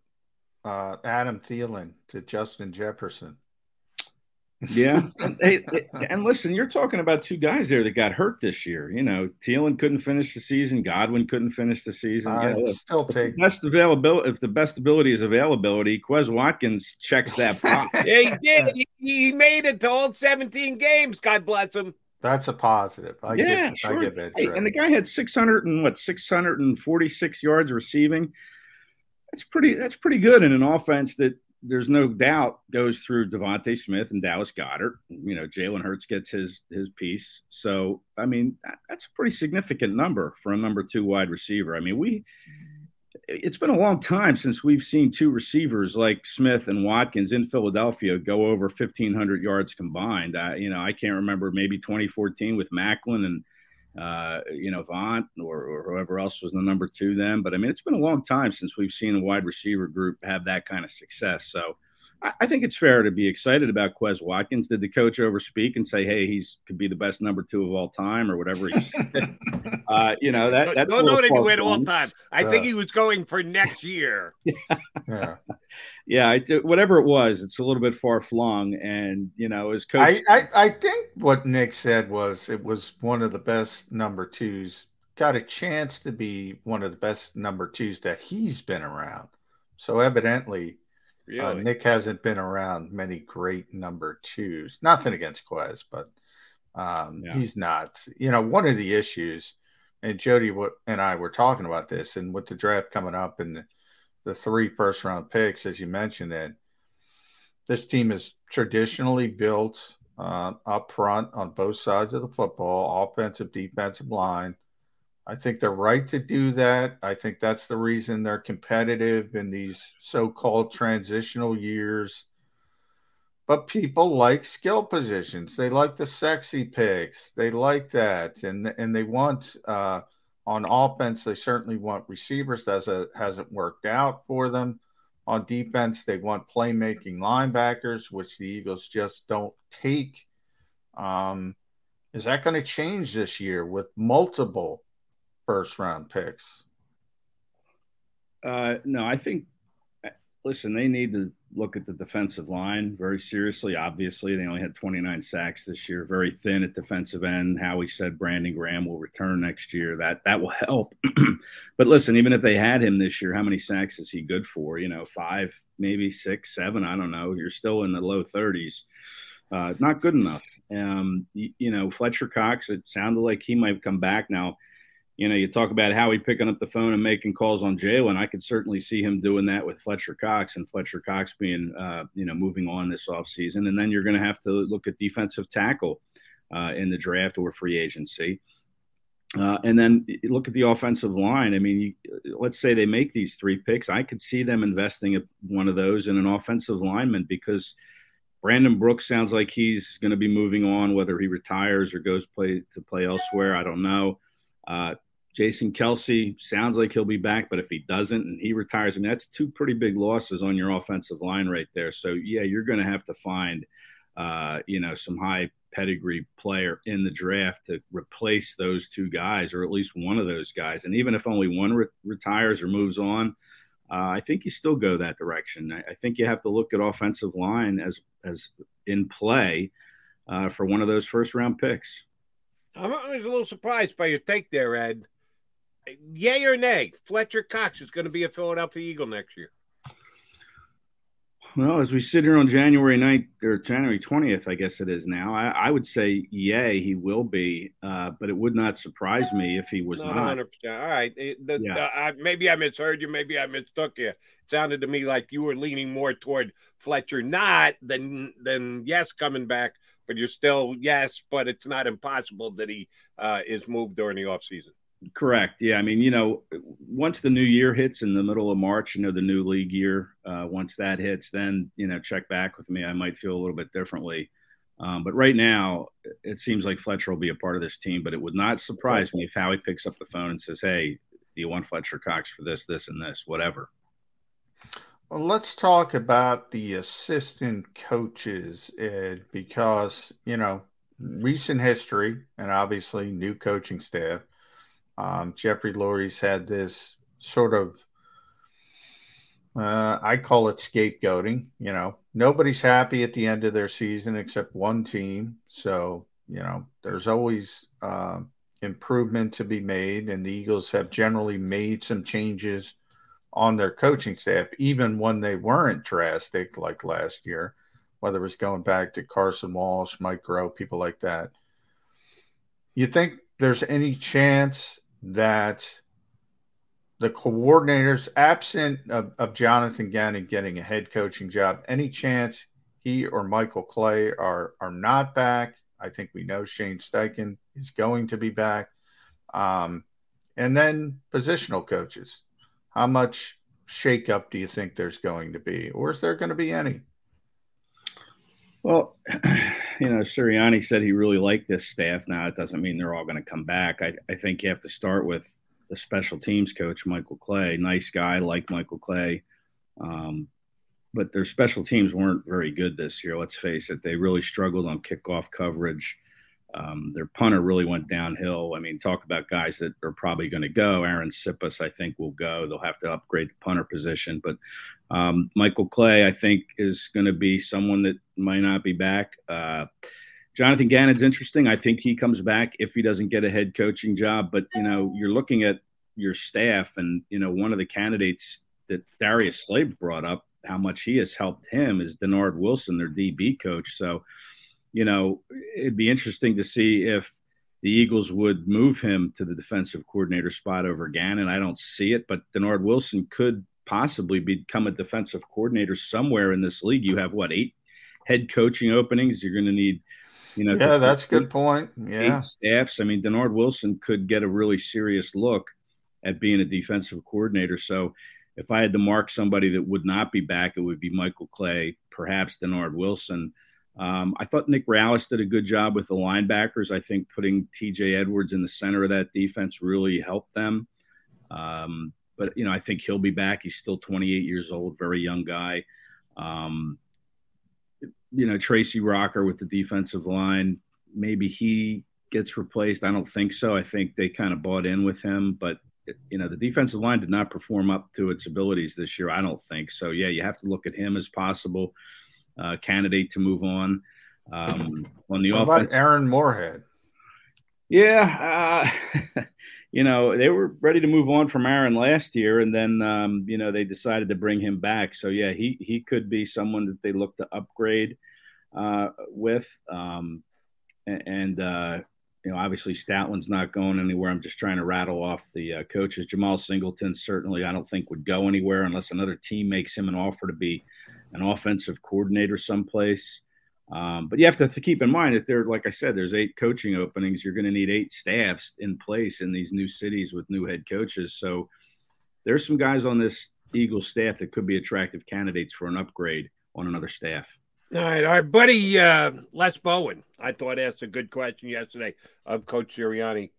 uh, Adam Thielen to Justin Jefferson?
yeah, and, hey, and listen, you're talking about two guys there that got hurt this year. You know, Thielen couldn't finish the season. Godwin couldn't finish the season.
I'd
You know,
still
if
take-
the best availability. If the best ability is availability, Quez Watkins checks that box.
Yeah, he did. He, he made it to all 17 games. God bless him.
That's a positive. I
yeah,
give,
sure.
I give it.
Hey, and the guy had 600 and what 646 yards receiving. That's pretty. That's pretty good in an offense that there's no doubt goes through DeVonta Smith and Dallas Goedert. You know, Jalen Hurts gets his his piece. So I mean, that, that's a pretty significant number for a number two wide receiver. I mean, we. It's been a long time since we've seen two receivers like Smith and Watkins in Philadelphia go over 1,500 yards combined. I, you know, I can't remember maybe 2014 with Maclin and uh, you know, Vaughn or, or whoever else was the number two then. But I mean, it's been a long time since we've seen a wide receiver group have that kind of success. So I, I think it's fair to be excited about Quez Watkins. Did the coach overspeak and say, "Hey, he's could be the best number two of all time" or whatever he said? uh, you know, that that's
Don't
a
know
little
that he went all time. I think he was going for next year.
yeah.
Yeah, I, whatever it was, it's a little bit far flung, and you know, as coach,
I, I, I think what Nick said was it was one of the best number twos. Got a chance to be one of the best number twos that he's been around. So evidently, uh, Nick hasn't been around many great number twos. Nothing against Quez, but um,
Yeah.
he's not. You know, one of the issues, and Jody and I were talking about this, and with the draft coming up and the, the three first round picks, as you mentioned, that this team is traditionally built uh, up front on both sides of the football, offensive, defensive line. I think they're right to do that. I think that's the reason they're competitive in these so-called transitional years. But people like skill positions. They like the sexy picks. They like that, and and they want uh, on offense. They certainly want receivers. That hasn't worked out for them. On defense, they want playmaking linebackers, which the Eagles just don't take. Um, is that going to change this year with multiple first round picks?
Uh, no, I think. Listen, they need to look at the defensive line very seriously. Obviously, they only had 29 sacks this year. Very thin at defensive end. Howie said Brandon Graham will return next year. That that will help. but listen, even if they had him this year, how many sacks is he good for? You know, five, maybe six, seven. I don't know. You're still in the low 30s. Uh, not good enough. Um, you, you know, Fletcher Cox. It sounded like he might come back now you know, you talk about Howie picking up the phone and making calls on Jalen. I could certainly see him doing that with Fletcher Cox and Fletcher Cox being, uh, you know, moving on this offseason. And then you're going to have to look at defensive tackle uh, in the draft or free agency. Uh, and then look at the offensive line. I mean, you, let's say they make these three picks. I could see them investing one of those in an offensive lineman because Brandon Brooks sounds like he's going to be moving on, whether he retires or goes play to play elsewhere. I don't know. Jason Kelce sounds like he'll be back, but if he doesn't and he retires, I mean, that's two pretty big losses on your offensive line right there. So, yeah, you're going to have to find, uh, you know, some high pedigree player in the draft to replace those two guys, or at least one of those guys. And even if only one re- retires or moves on, uh, I think you still go that direction. I, I think you have to look at offensive line as as in play uh, for one of those first round picks.
I was a little surprised by your take there, Ed. Yay or nay? Fletcher Cox is going to be a Philadelphia Eagle next year.
Well, as we sit here on January 9th or January 20th, I guess it is now, I, I would say, yay, he will be. Uh, but it would not surprise me if he was
not.
not.
100%. All right. The-
Yeah.
the- maybe I misheard you. Maybe I mistook you. It sounded to me like you were leaning more toward Fletcher not than, than yes, coming back. But you're still yes, but it's not impossible that he uh, is moved during the offseason.
Correct. Yeah. I mean, you know, once the new year hits in the middle of March, you know, the new league year, uh, once that hits, then, you know, check back with me. I might feel a little bit differently. Um, but right now, it seems like Fletcher will be a part of this team, but it would not surprise me if Howie picks up the phone and says, Hey, do you want Fletcher Cox for this, this, and this, whatever.
Well, let's talk about the assistant coaches, Ed, because, you know, recent history and obviously new coaching staff. Um, Jeffrey Lurie's had this sort of, uh, I call it scapegoating. You know, nobody's happy at the end of their season except one team. So, you know, there's always uh, improvement to be made. And the Eagles have generally made some changes on their coaching staff, even when they weren't drastic like last year, whether it was going back to Carson Walch, Mike Groh, people like that. You think there's any chance that the coordinators, absent of, of Jonathan Gannon getting a head coaching job, any chance he or Michael Clay are are not back? I think we know Shane Steichen is going to be back. Um, and then positional coaches. How much shakeup do you think there's going to be, or is there going to be any?
Well, you know, Sirianni said he really liked this staff. Now, it doesn't mean they're all going to come back. I, I think you have to start with the special teams coach, Michael Clay. Nice guy, like Michael Clay. Um, but their special teams weren't very good this year. Let's face it. They really struggled on kickoff coverage. Um, their punter really went downhill. I mean, talk about guys that are probably going to go. Arryn Siposs, I think, will go. They'll have to upgrade the punter position. But um, Michael Clay, I think, is going to be someone that might not be back. Uh, Jonathan Gannon's interesting. I think he comes back if he doesn't get a head coaching job. But, you know, you're looking at your staff, and, you know, one of the candidates that Darius Slay brought up, how much he has helped him, is Dennard Wilson, their DB coach. So, you know, it'd be interesting to see if the Eagles would move him to the defensive coordinator spot over Gannon. I don't see it, but Dennard Wilson could possibly become a defensive coordinator somewhere in this league. You have what eight head coaching openings? You're going to need, you know,
Yeah, that's a good point. Yeah.
eight staffs. I mean, Dennard Wilson could get a really serious look at being a defensive coordinator. So if I had to mark somebody that would not be back, it would be Michael Clay, perhaps Dennard Wilson. Um, I thought Nick Rallis did a good job with the linebackers. I think putting TJ Edwards in the center of that defense really helped them. Um, but, you know, I think he'll be back. He's still 28 years old, very young guy. Um, you know, Tracy Rocker with the defensive line, maybe he gets replaced. I don't think so. I think they kind of bought in with him, but you know, the defensive line did not perform up to its abilities this year. I don't think so. Yeah, you have to look at him as possible uh, candidate to move on. Um, on the
What
offense,
about Aaron Moorehead?
yeah, uh, you know, they were ready to move on from Aaron last year, and then um, you know they decided to bring him back. So yeah, he he could be someone that they look to upgrade uh, with. Um, and uh, you know, obviously Stoutland's not going anywhere. I'm just trying to rattle off the uh, coaches. Jemal Singleton certainly I don't think would go anywhere unless another team makes him an offer to be an offensive coordinator someplace. Um, but you have to, to keep in mind that there, like I said, there's eight coaching openings. You're going to need eight staffs in place in these new cities with new head coaches. So there's some guys on this Eagles staff that could be attractive candidates for an upgrade on another staff.
All right, our buddy uh, Les Bowen, I thought asked a good question yesterday of Coach Sirianni.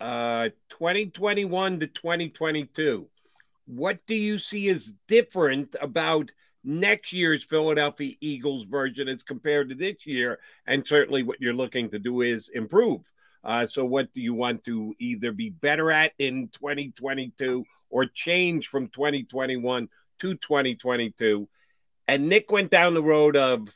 Uh, 2021 to 2022, what do you see as different about next year's Philadelphia Eagles version as compared to this year? And certainly what you're looking to do is improve. Uh, so, what do you want to either be better at in 2022 or change from 2021 to 2022? And Nick went down the road of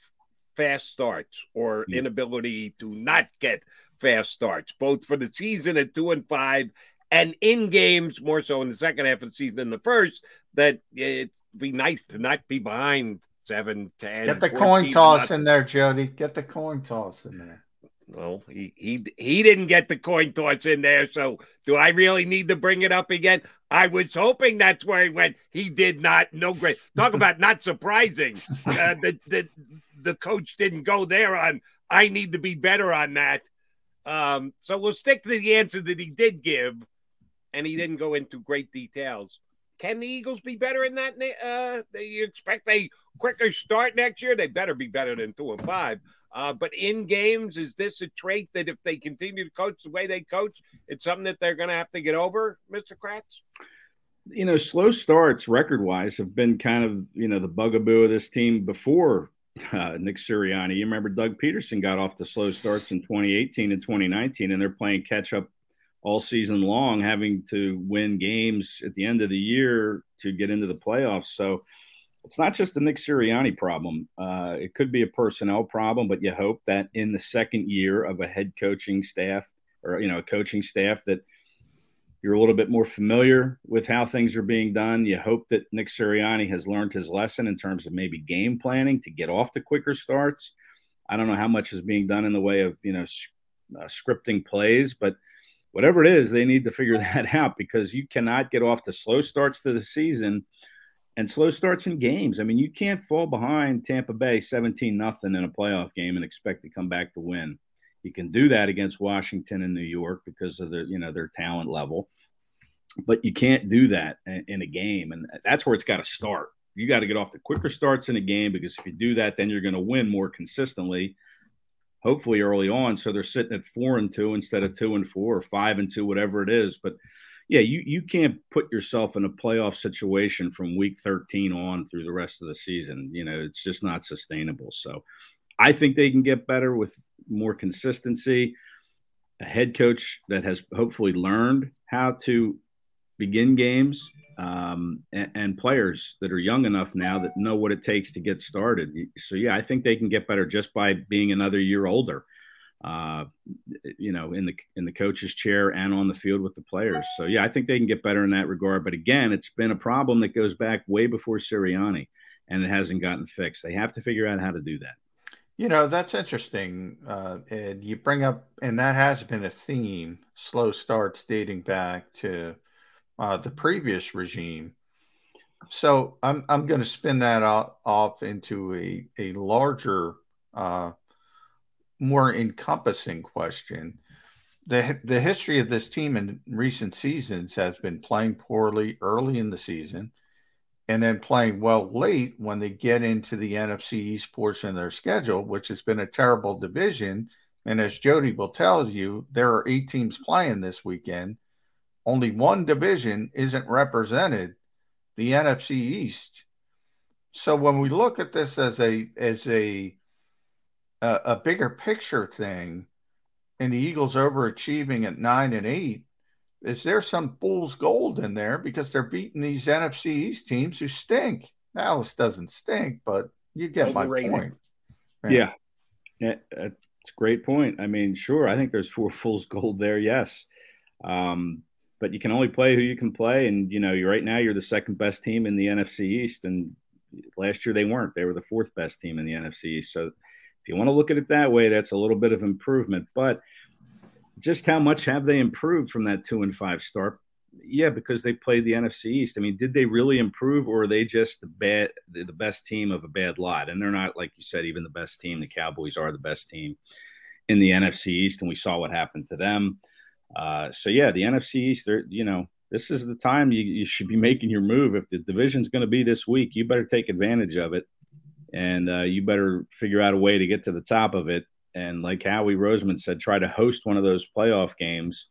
fast starts or inability to not get fast starts, both for the season at two and five and in games more so in the second half of the season than the first. That it'd be nice to not be behind seven, ten.
Get the
14
coin toss in there, Jody. Get the coin toss in there.
No, he he he didn't get the coin toss in there. So do I really need to bring it up again? I was hoping that's where he went. He did not. No great. Talk about not surprising. Uh, the the the coach didn't go there on. I need to be better on that. Um, so we'll stick to the answer that he did give, and he didn't go into great details. Can the Eagles be better in that? Uh, you expect a quicker start next year? They better be better than two and five. Uh, but in games, is this a trait that if they continue to coach the way they coach, it's something that they're going to have to get over, Mr. Kracz?
you know, slow starts record wise have been kind of, you know, the bugaboo of this team before uh, Nick Sirianni. You remember Doug Pederson got off the slow starts in 2018 and 2019, and they're playing catch up all season long, having to win games at the end of the year to get into the playoffs. So it's not just a Nick Sirianni problem. Uh, it could be a personnel problem, but you hope that in the second year of a head coaching staff or, you know, a coaching staff that – you're a little bit more familiar with how things are being done. You hope that Nick Sirianni has learned his lesson in terms of maybe game planning to get off to quicker starts. I don't know how much is being done in the way of you know uh, scripting plays, but whatever it is, they need to figure that out because you cannot get off to slow starts to the season and slow starts in games. I mean, you can't fall behind Tampa Bay 17 nothing in a playoff game and expect to come back to win. You can do that against Washington and New York because of their, you know, their talent level. But you can't do that in, a game. And that's where it's got to start. You got to get off the quicker starts in a game because if you do that, then you're going to win more consistently, hopefully early on. So they're sitting at four and two instead of two and four or five and two, whatever it is. But yeah, you, you can't put yourself in a playoff situation from week 13 on through the rest of the season. You know, it's just not sustainable. So I think they can get better with more consistency, a head coach that has hopefully learned how to begin games, um, and, and, players that are young enough now that know what it takes to get started. So yeah, I think they can get better just by being another year older. Uh, you know, in the in the coach's chair and on the field with the players. So yeah, I think they can get better in that regard. But again, it's been a problem that goes back way before Sirianni, and it hasn't gotten fixed. They have to figure out how to do that.
You know, that's interesting. Uh, Ed, you bring up, and that has been a theme slow starts dating back to uh, the previous regime. So I'm, I'm going to spin that off, off into a, a larger, uh, more encompassing question. The, the history of this team in recent seasons has been playing poorly early in the season and then playing well late when they get into the NFC East portion of their schedule, which has been a terrible division. And as Jody will tell you, there are eight teams playing this weekend. Only one division isn't represented, the NFC East. So when we look at this as a as a a, a bigger picture thing, and the Eagles overachieving at nine and eight, is there some fool's gold in there because they're beating these NFC East teams who stink? Dallas doesn't stink, but you get Overrated. my point.
Yeah. yeah. It's a great point. I mean, sure, I think there's four fool's gold there, yes. Um, but you can only play who you can play. And, you know, right now you're the second best team in the NFC East. And last year they weren't. They were the fourth best team in the NFC East. So if you want to look at it that way, that's a little bit of improvement. But – just how much have they improved from that two and five start? Yeah, because they played the NFC East. I mean, did they really improve, or are they just the bad, the best team of a bad lot? And they're not, like you said, even the best team. The Cowboys are the best team in the NFC East, and we saw what happened to them. Uh, so yeah, the NFC East. You know, this is the time you, you should be making your move. If the division's going to be this weak, you better take advantage of it, and uh, you better figure out a way to get to the top of it and like Howie Roseman said, try to host one of those playoff games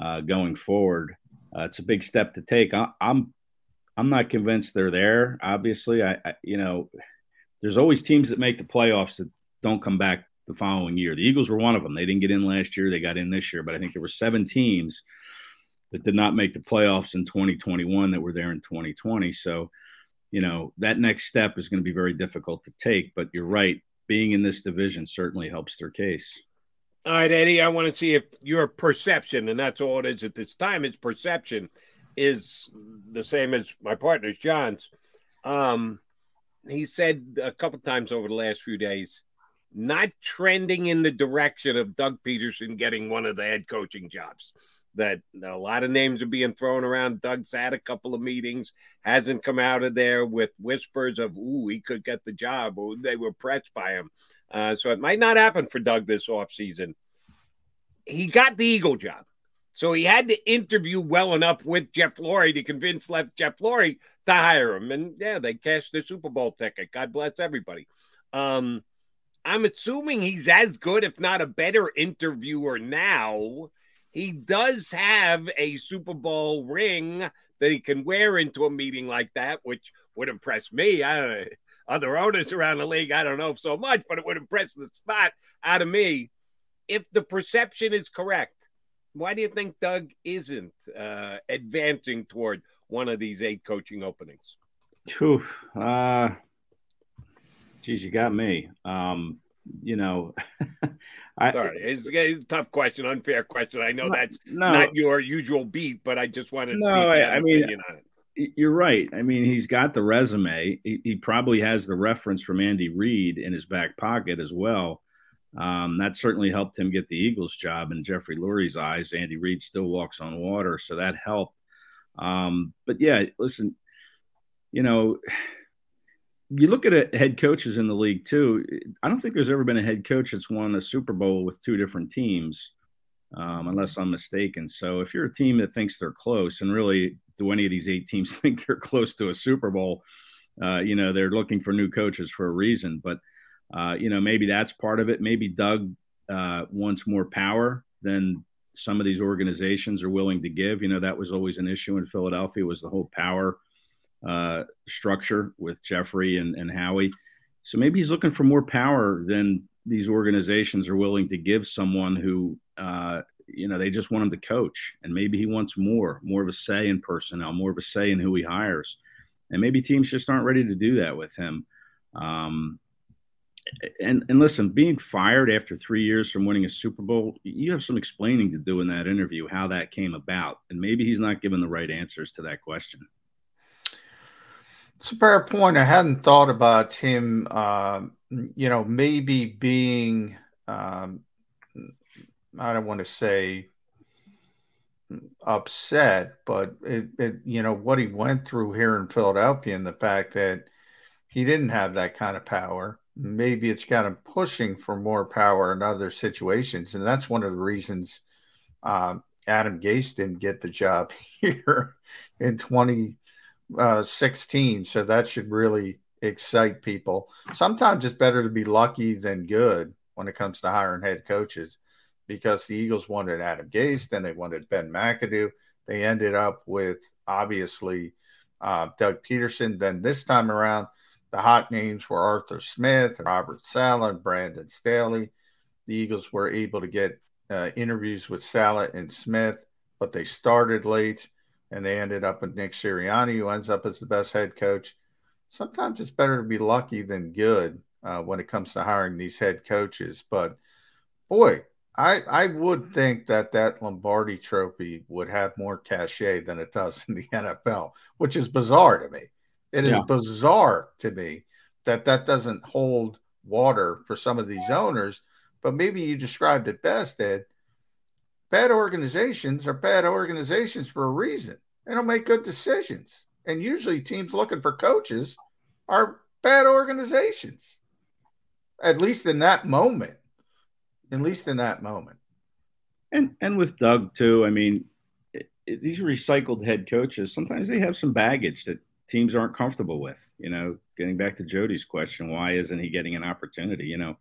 uh, going forward. Uh, it's a big step to take. I, I'm I'm not convinced they're there. Obviously, I, I, you know there's always teams that make the playoffs that don't come back the following year. The Eagles were one of them. They didn't get in last year. They got in this year, but I think there were seven teams that did not make the playoffs in 2021 that were there in 2020. So, you know, that next step is going to be very difficult to take. But you're right being in this division certainly helps their case.
All right, Eddie, I want to see if your perception, and that's all it is at this time, is perception is the same as my partner's John's. Um, he said a couple times over the last few days, not trending in the direction of Doug Pederson getting one of the head coaching jobs. That a lot of names are being thrown around. Doug's had a couple of meetings, hasn't come out of there with whispers of, ooh, he could get the job, or they were pressed by him. Uh, so it might not happen for Doug this offseason. He got the Eagle job. So he had to interview well enough with Jeff Lurie to convince left Jeff Lurie to hire him. And yeah, they cashed the Super Bowl ticket. God bless everybody. Um, I'm assuming he's as good, if not a better interviewer now. He does have a Super Bowl ring that he can wear into a meeting like that, which would impress me. I don't know. Other owners around the league, I don't know so much, but it would impress the spot out of me. If the perception is correct, why do you think Doug isn't uh, advancing toward one of these eight coaching openings?
Whew, uh, geez, you got me. Um, you know,
I, sorry, it's, it's, a tough question, unfair question. I know that's no, not your usual beat, but I just wanted to no, I, I mean,
you're right. I mean, he's got the resume. He, he, probably has the reference from Andy Reid in his back pocket as well. Um, that certainly helped him get the Eagles job in Jeffrey Lurie's eyes. Andy Reid still walks on water, so that helped. Um, but yeah, listen, you know, you look at head coaches in the league too. I don't think there's ever been a head coach that's won a Super Bowl with two different teams, um, unless I'm mistaken. So if you're a team that thinks they're close, and really, do any of these eight teams think they're close to a Super Bowl? Uh, you know, they're looking for new coaches for a reason. But uh, you know, maybe that's part of it. Maybe Doug uh, wants more power than some of these organizations are willing to give. You know, that was always an issue in Philadelphia was the whole power uh, structure with Jeffrey and, and Howie. So maybe he's looking for more power than these organizations are willing to give someone who, uh, you know, they just want him to coach. And maybe he wants more, more of a say in personnel, more of a say in who he hires. And maybe teams just aren't ready to do that with him. Um, and and listen, being fired after three years from winning a Super Bowl, you have some explaining to do in that interview how that came about, and maybe he's not given the right answers to that question.
It's a fair point. I hadn't thought about him. Uh, you know, maybe being um, I don't want to say upset, but it, it, you know what he went through here in Philadelphia, and the fact that he didn't have that kind of power maybe it's got him pushing for more power in other situations. And that's one of the reasons um, Adam Gase didn't get the job here in 2016. Uh, so that should really excite people. Sometimes it's better to be lucky than good when it comes to hiring head coaches because the Eagles wanted Adam Gase, then they wanted Ben McAdoo. They ended up with obviously uh, Doug Pederson. Then this time around, the hot names were Arthur Smith, Robert Saleh, Brandon Staley. The Eagles were able to get uh, interviews with Saleh and Smith, but they started late and they ended up with Nick Sirianni, who ends up as the best head coach. Sometimes it's better to be lucky than good uh, when it comes to hiring these head coaches. But boy, I, I would think that that Lombardi trophy would have more cachet than it does in the NFL, which is bizarre to me. It is yeah. bizarre to me that that doesn't hold water for some of these owners. But maybe you described it best, Ed. Bad organizations are bad organizations for a reason. They don't make good decisions. And usually teams looking for coaches are bad organizations. At least in that moment. At least in that moment.
And and with Doug too, I mean, it, it, these recycled head coaches, sometimes they have some baggage that teams aren't comfortable with. You know, getting back to Jody's question, why isn't he getting an opportunity? You know,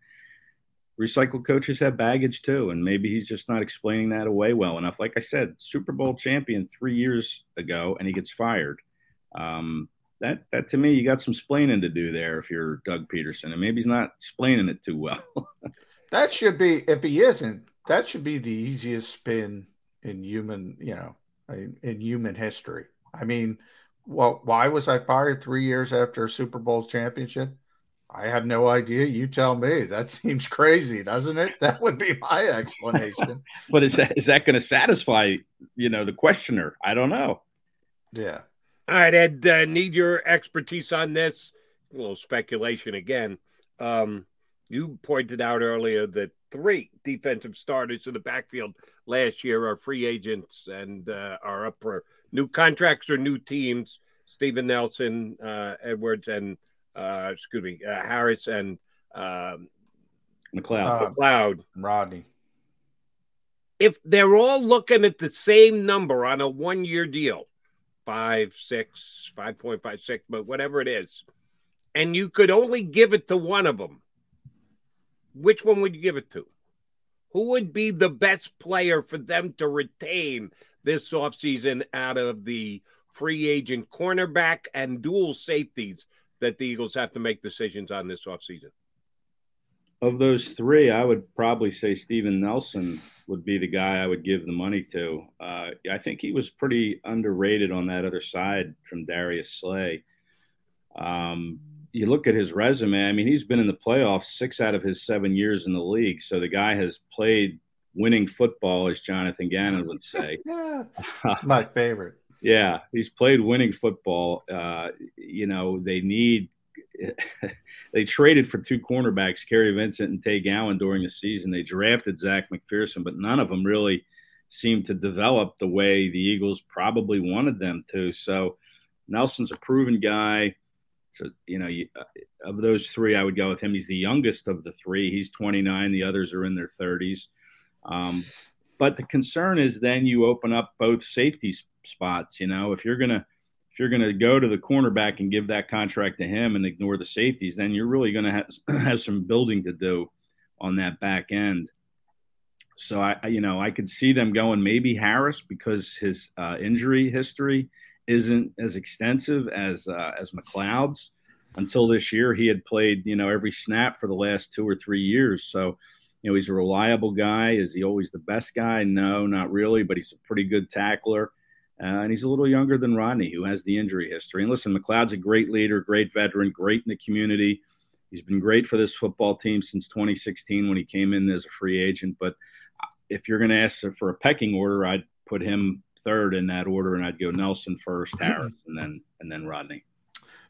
recycled coaches have baggage too, and maybe he's just not explaining that away well enough. Like I said, Super Bowl champion three years ago, and he gets fired. Um, that that to me, you got some splaining to do there if you're Doug Pederson, and maybe he's not explaining it too well.
that should be if he isn't. That should be the easiest spin in human, you know, in, in human history. I mean, well, why was I fired three years after a Super Bowl championship? I have no idea. You tell me. That seems crazy, doesn't it? That would be my explanation.
but is that is that going to satisfy you know the questioner? I don't know.
Yeah.
All right, Ed. Uh, need your expertise on this. a little speculation again. Um, you pointed out earlier that three defensive starters in the backfield last year are free agents and uh, are up for new contracts or new teams. Steven Nelson, uh, Edwards, and uh, excuse me, uh, Harris and um,
McLeod.
McLeod.
Rodney.
If they're all looking at the same number on a one year deal, five, six, 5.56, but whatever it is, and you could only give it to one of them, which one would you give it to? Who would be the best player for them to retain this offseason out of the free agent cornerback and dual safeties that the Eagles have to make decisions on this offseason?
Of those three, I would probably say Steven Nelson would be the guy I would give the money to. Uh, I think he was pretty underrated on that other side from Darius Slay. Um, you look at his resume, I mean, he's been in the playoffs six out of his seven years in the league. So the guy has played winning football, as Jonathan Gannon would say.
yeah, it's my favorite.
Yeah, he's played winning football. Uh, you know, they need. they traded for two cornerbacks, Kary Vincent and Tay Gowan, during the season. They drafted Zech McPhearson, but none of them really seemed to develop the way the Eagles probably wanted them to. So Nelson's a proven guy. So, you know, you, uh, of those three, I would go with him. He's the youngest of the three. He's 29. The others are in their 30s. Um, but the concern is then you open up both safety spots. You know, if you're gonna if you're gonna go to the cornerback and give that contract to him and ignore the safeties, then you're really gonna have, have some building to do on that back end. So I, you know, I could see them going maybe Harris because his uh, injury history isn't as extensive as uh, as McLeod's. Until this year, he had played you know every snap for the last two or three years. So you know he's a reliable guy. Is he always the best guy? No, not really. But he's a pretty good tackler. Uh, and he's a little younger than Rodney, who has the injury history. And listen, McLeod's a great leader, great veteran, great in the community. He's been great for this football team since 2016 when he came in as a free agent. But if you're going to ask for a pecking order, I'd put him third in that order, and I'd go Nelson first, Harris, and then and then Rodney.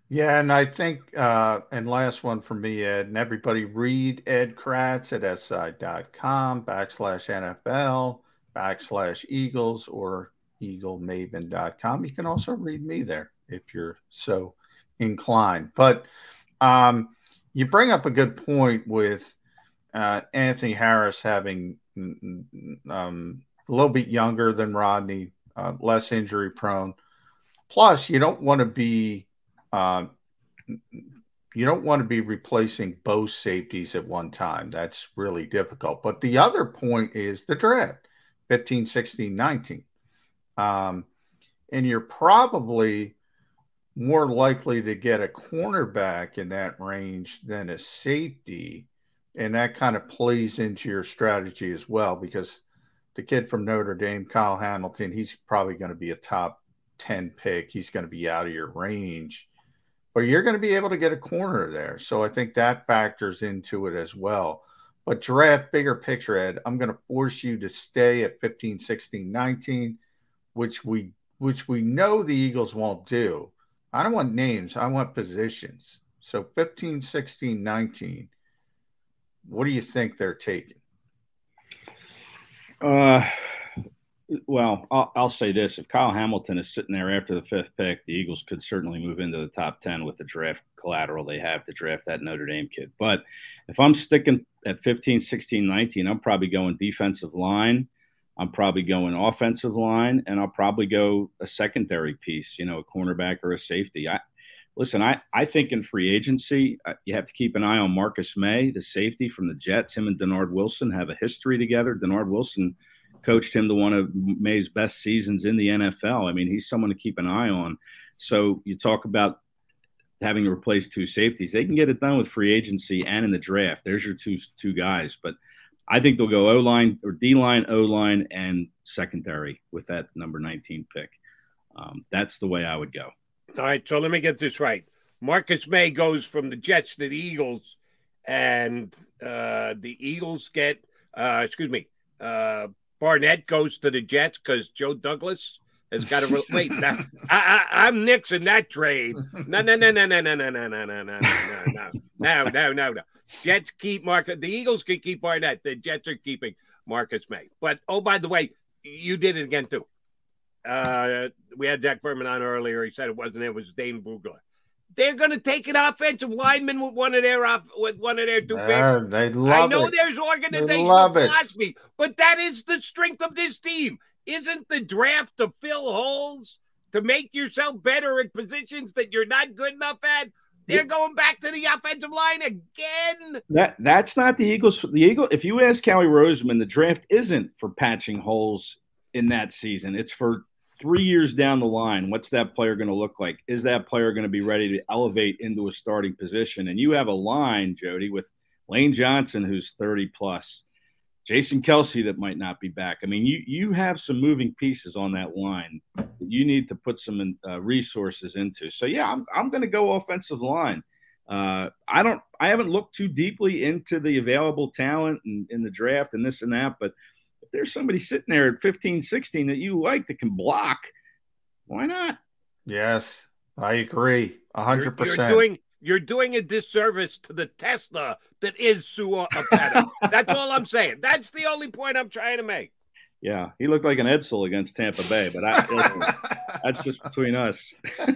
Yeah, and I think, uh, and last one for me, Ed, and everybody read Ed Kracz at si.com backslash NFL backslash Eagles or eaglemaven.com. You can also read me there if you're so inclined. But um, you bring up a good point with uh, Anthony Harris having um, a little bit younger than Rodney, uh, less injury prone. Plus, you don't want to be uh, you don't want to be replacing both safeties at one time. That's really difficult. But the other point is the draft 15, 16, 19. Um, and you're probably more likely to get a cornerback in that range than a safety. And that kind of plays into your strategy as well because the kid from Notre Dame, Kyle Hamilton, he's probably going to be a top 10 pick. He's going to be out of your range, but you're going to be able to get a corner there. So I think that factors into it as well. But draft bigger picture, Ed, I'm going to force you to stay at 15, 16, 19 which we which we know the Eagles won't do. I don't want names, I want positions. So 15, 16, 19. What do you think they're taking?
Uh well, I'll, I'll, say this: if Kyle Hamilton is sitting there after the fifth pick, the Eagles could certainly move into the top ten with the draft collateral they have to draft that Notre Dame kid. But if I'm sticking at 15, 16, 19, I'm probably going defensive line I'm probably going offensive line, and I'll probably go a secondary piece, you know, a cornerback or a safety. I listen. I I think in free agency, uh, you have to keep an eye on Marcus Maye, the safety from the Jets. Him and Dennard Wilson have a history together. Dennard Wilson coached him to one of Maye's best seasons in the NFL. I mean, he's someone to keep an eye on. So you talk about having to replace two safeties. They can get it done with free agency and in the draft. There's your two two guys, but I think they'll go O line or D line, O line, and secondary with that number 19 pick. Um, that's the way I would go.
All right. So let me get this right. Marcus Maye goes from the Jets to the Eagles, and uh, the Eagles get, uh, excuse me, uh, Barnett goes to the Jets because Joe Douglas has got to re- wait. That, I, I, I'm nixing that trade. No, no, no, no, no, no, no, no, no, no, no, no, no, no, no, no. Jets keep Marcus. The Eagles can keep Barnett. The Jets are keeping Marcus Maye. But oh, by the way, you did it again too. Uh, we had Jack Berman on earlier. He said it wasn't. It was Dane Brugler. They're going to take an offensive lineman with one of their off with one of their two picks.
they love
I know
it.
there's organizational
love it.
philosophy, but that is the strength of this team. Isn't the draft to fill holes, to make yourself better at positions that you're not good enough at? They're going back to the offensive line again.
That that's not the Eagles. The Eagle. If you ask Howie Roseman, the draft isn't for patching holes in that season. It's for three years down the line. What's that player going to look like? Is that player going to be ready to elevate into a starting position? And you have a line, Jody, with Lane Johnson, who's thirty plus, Jason Kelce, that might not be back. I mean, you you have some moving pieces on that line that you need to put some uh, resources into. So yeah, I'm I'm going to go offensive line. Uh, I don't. I haven't looked too deeply into the available talent in, in the draft and this and that, but if there's somebody sitting there at 15, 16 that you like that can block, why not?
Yes, I agree. A hundred
You're
percent.
doing you're doing a disservice to the Tesla that is Sua Opeta. That's all I'm saying. That's the only point I'm trying to make.
Yeah, he looked like an Edsel against Tampa Bay, but I, that's just between us.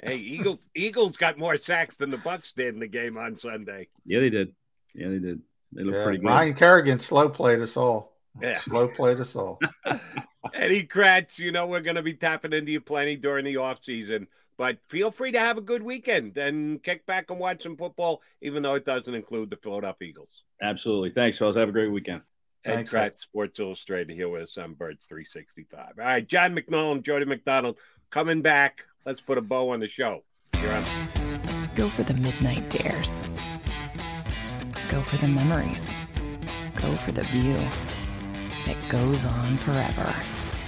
Hey, Eagles Eagles got more sacks than the Bucks did in the game on Sunday.
Yeah, they did. Yeah, they did. They look
Yeah,
pretty good.
Ryan Kerrigan slow played us all.
Yeah.
Slow played us all.
Eddie Kracz, you know we're going to be tapping into you plenty during the off season, but feel free to have a good weekend and kick back and watch some football, even though it doesn't include the Philadelphia Eagles.
Absolutely. Thanks, fellas. Have a great weekend.
Ed
Thanks,
Kracz, Sports Illustrated, here with us on Birds 365. All right, John McMullen, Jody McDonald coming back. Let's put a bow on the show. You're on.
Go for the midnight dares. Go for the memories. Go for the view that goes on forever.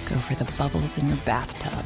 Go for the bubbles in your bathtub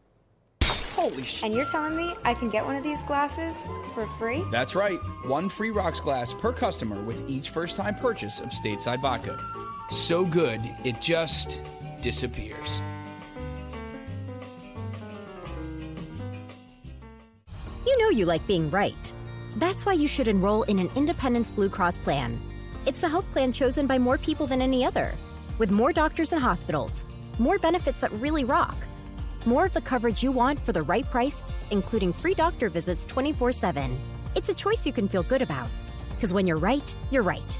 Holy sh!
And you're telling me I can get one of these glasses for free?
That's right. One free rocks glass per customer with each first time purchase of Stateside Vodka. So good, it just disappears.
You know you like being right. That's why you should enroll in an Independence Blue Cross plan. It's the health plan chosen by more people than any other, with more doctors and hospitals, more benefits that really rock, more of the coverage you want for the right price, including free doctor visits 24 7. It's a choice you can feel good about. Because when you're right, you're right.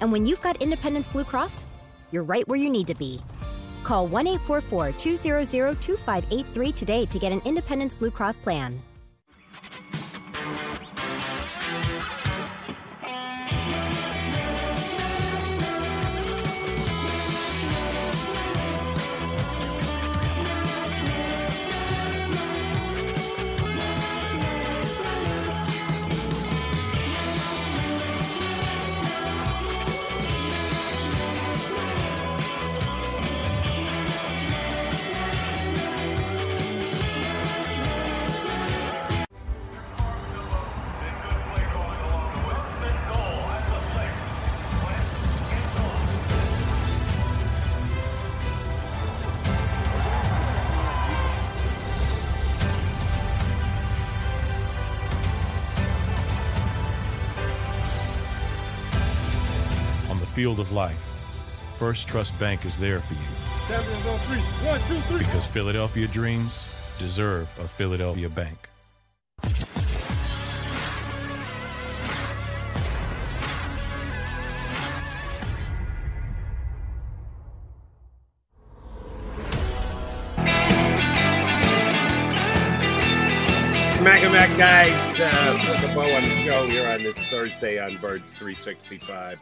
And when you've got Independence Blue Cross, you're right where you need to be. Call 1 844 200 2583 today to get an Independence Blue Cross plan.
Field of life, First Trust Bank is there for you
Champions on three. One, two, three.
because Philadelphia dreams deserve a Philadelphia bank.
Mac and Mac guys, uh, put the bow on the show here on this Thursday on Birds 365.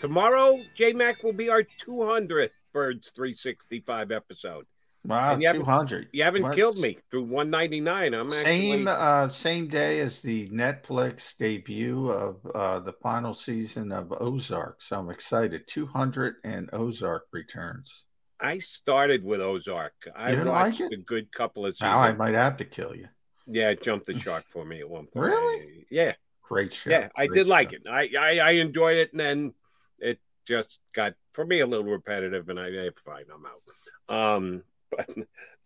Tomorrow, J Mac will be our 200th Birds 365 episode.
Wow,
And you haven't-
two hundred.
You haven't killed me through 199. I'm
Same
actually
uh, same day as the Netflix debut of uh, the final season of Ozark. So I'm excited. Two hundred and Ozark returns.
I started with Ozark. I
You didn't like it?
a good couple of seasons.
Now I might have to kill you.
Yeah, it jumped the shark for me at one point.
Really?
Yeah.
Great show.
Yeah, I
Great
did
show.
like it. I, I I enjoyed it, and then it just got for me a little repetitive, and I eh, fine, I'm out. Um, but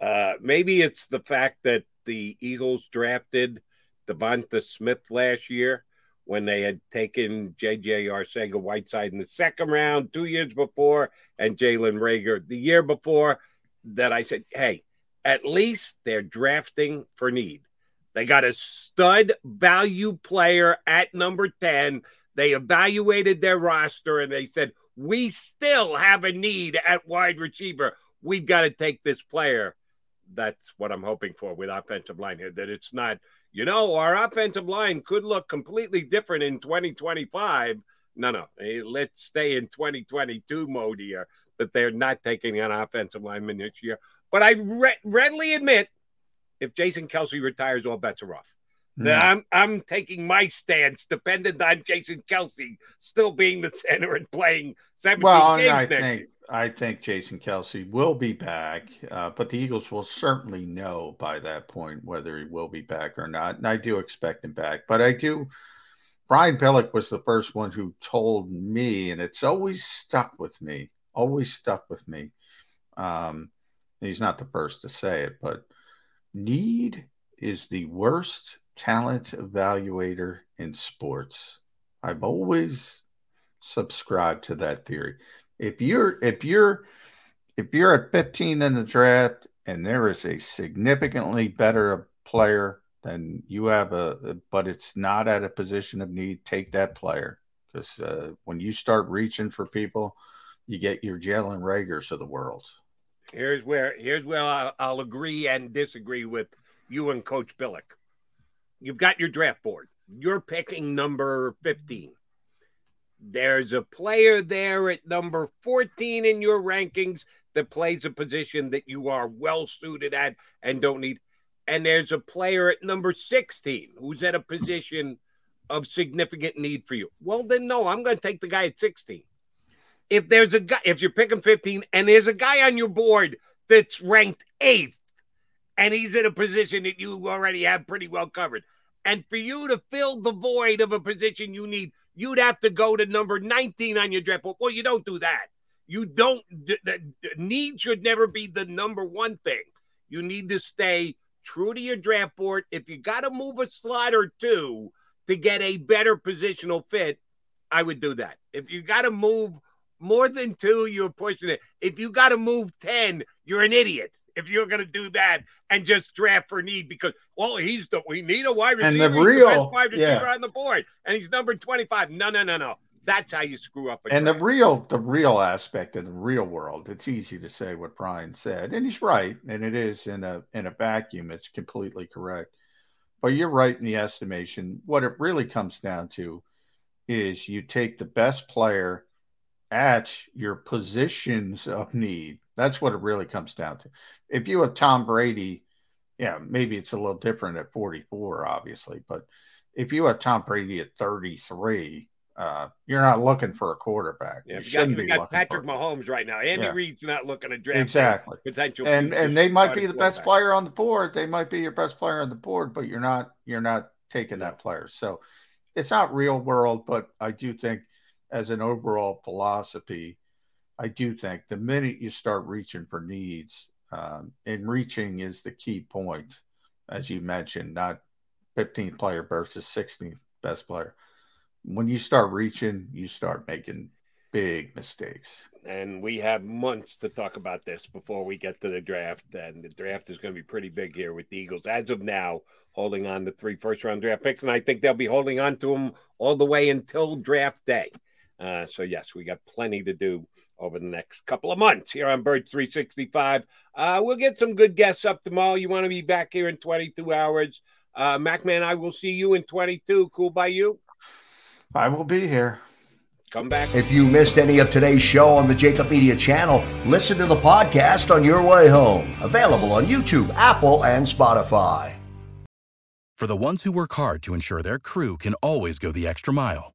uh, maybe it's the fact that the Eagles drafted DeVonta Smith last year when they had taken J.J. Arcega Whiteside in the second round two years before, and Jalen Reagor the year before. That I said, hey, at least they're drafting for need. They got a stud value player at number 10. They evaluated their roster and they said, We still have a need at wide receiver. We've got to take this player. That's what I'm hoping for with offensive line here. That it's not, you know, our offensive line could look completely different in 2025. No, no, hey, let's stay in 2022 mode here. That they're not taking an offensive lineman this year. But I re- readily admit if Jason Kelce retires, all bets are off.
Hmm.
I'm I'm taking my stance, dependent on Jason Kelce still being the center and playing 17
Well,
games
I think
year.
I think Jason Kelce will be back, uh, but the Eagles will certainly know by that point whether he will be back or not. And I do expect him back, but I do. Brian Billick was the first one who told me, and it's always stuck with me, always stuck with me. Um, he's not the first to say it, but need is the worst talent evaluator in sports. I've always subscribed to that theory. If you're if you're if you're at 15 in the draft and there is a significantly better player than you have a but it's not at a position of need, take that player. Because uh, when you start reaching for people, you get your Jalen Reagor's of the world.
Here's where here's where I'll, I'll agree and disagree with you and Coach Billick. You've got your draft board. You're picking number 15. There's a player there at number 14 in your rankings that plays a position that you are well suited at and don't need. And there's a player at number 16 who's at a position of significant need for you. Well, then, no, I'm going to take the guy at 16 if there's a guy, if you're picking 15 and there's a guy on your board that's ranked eighth and he's in a position that you already have pretty well covered, and for you to fill the void of a position you need, you'd have to go to number 19 on your draft board. Well, you don't do that. You don't, the, the, need should never be the number one thing. You need to stay true to your draft board. If you got to move a slot or two to get a better positional fit, I would do that. If you got to move more than two, you're pushing it. If you got to move 10, you're an idiot. If you're going to do that and just draft for need because, well, he's the, we need a wide
And
receiver.
the
he's
real-
best wide receiver
yeah.
on the board, and he's number 25. No, no, no, no. That's how you screw up.
And the real the real aspect of the real world, it's easy to say what Brian said, and he's right, and it is in a in a vacuum, it's completely correct. But you're right in the estimation. What it really comes down to is you take the best player at your positions of need. That's what it really comes down to. If you have Tom Brady, yeah, maybe it's a little different at 44, obviously, but if you have Tom Brady at 33, uh, you're not looking for a quarterback.
Yeah,
you
got,
shouldn't be
got Patrick Mahomes right now. Andy
Yeah.
Reid's not looking to draft
exactly
potential
and and they might be the best player on the board. They might be your best player on the board, but you're not you're not taking that player. So it's not real world, but I do think as an overall philosophy, I do think the minute you start reaching for needs, um, and reaching is the key point, as you mentioned, not 15th player versus 16th best player. When you start reaching, you start making big mistakes.
and we have months to talk about this before we get to the draft. And the draft is going to be pretty big here with the Eagles, as of now, holding on to three first round draft picks. And I think they'll be holding on to them all the way until draft day. Uh, so, yes, we got plenty to do over the next couple of months here on Bird 365. Uh, we'll get some good guests up tomorrow. You want to be back here in 22 hours. Uh, MacMan, I will see you in 22. Cool by you?
I will be here.
Come back.
If you missed any of today's show on the JAKIB Media channel, listen to the podcast on your way home. Available on YouTube, Apple, and Spotify.
For the ones who work hard to ensure their crew can always go the extra mile,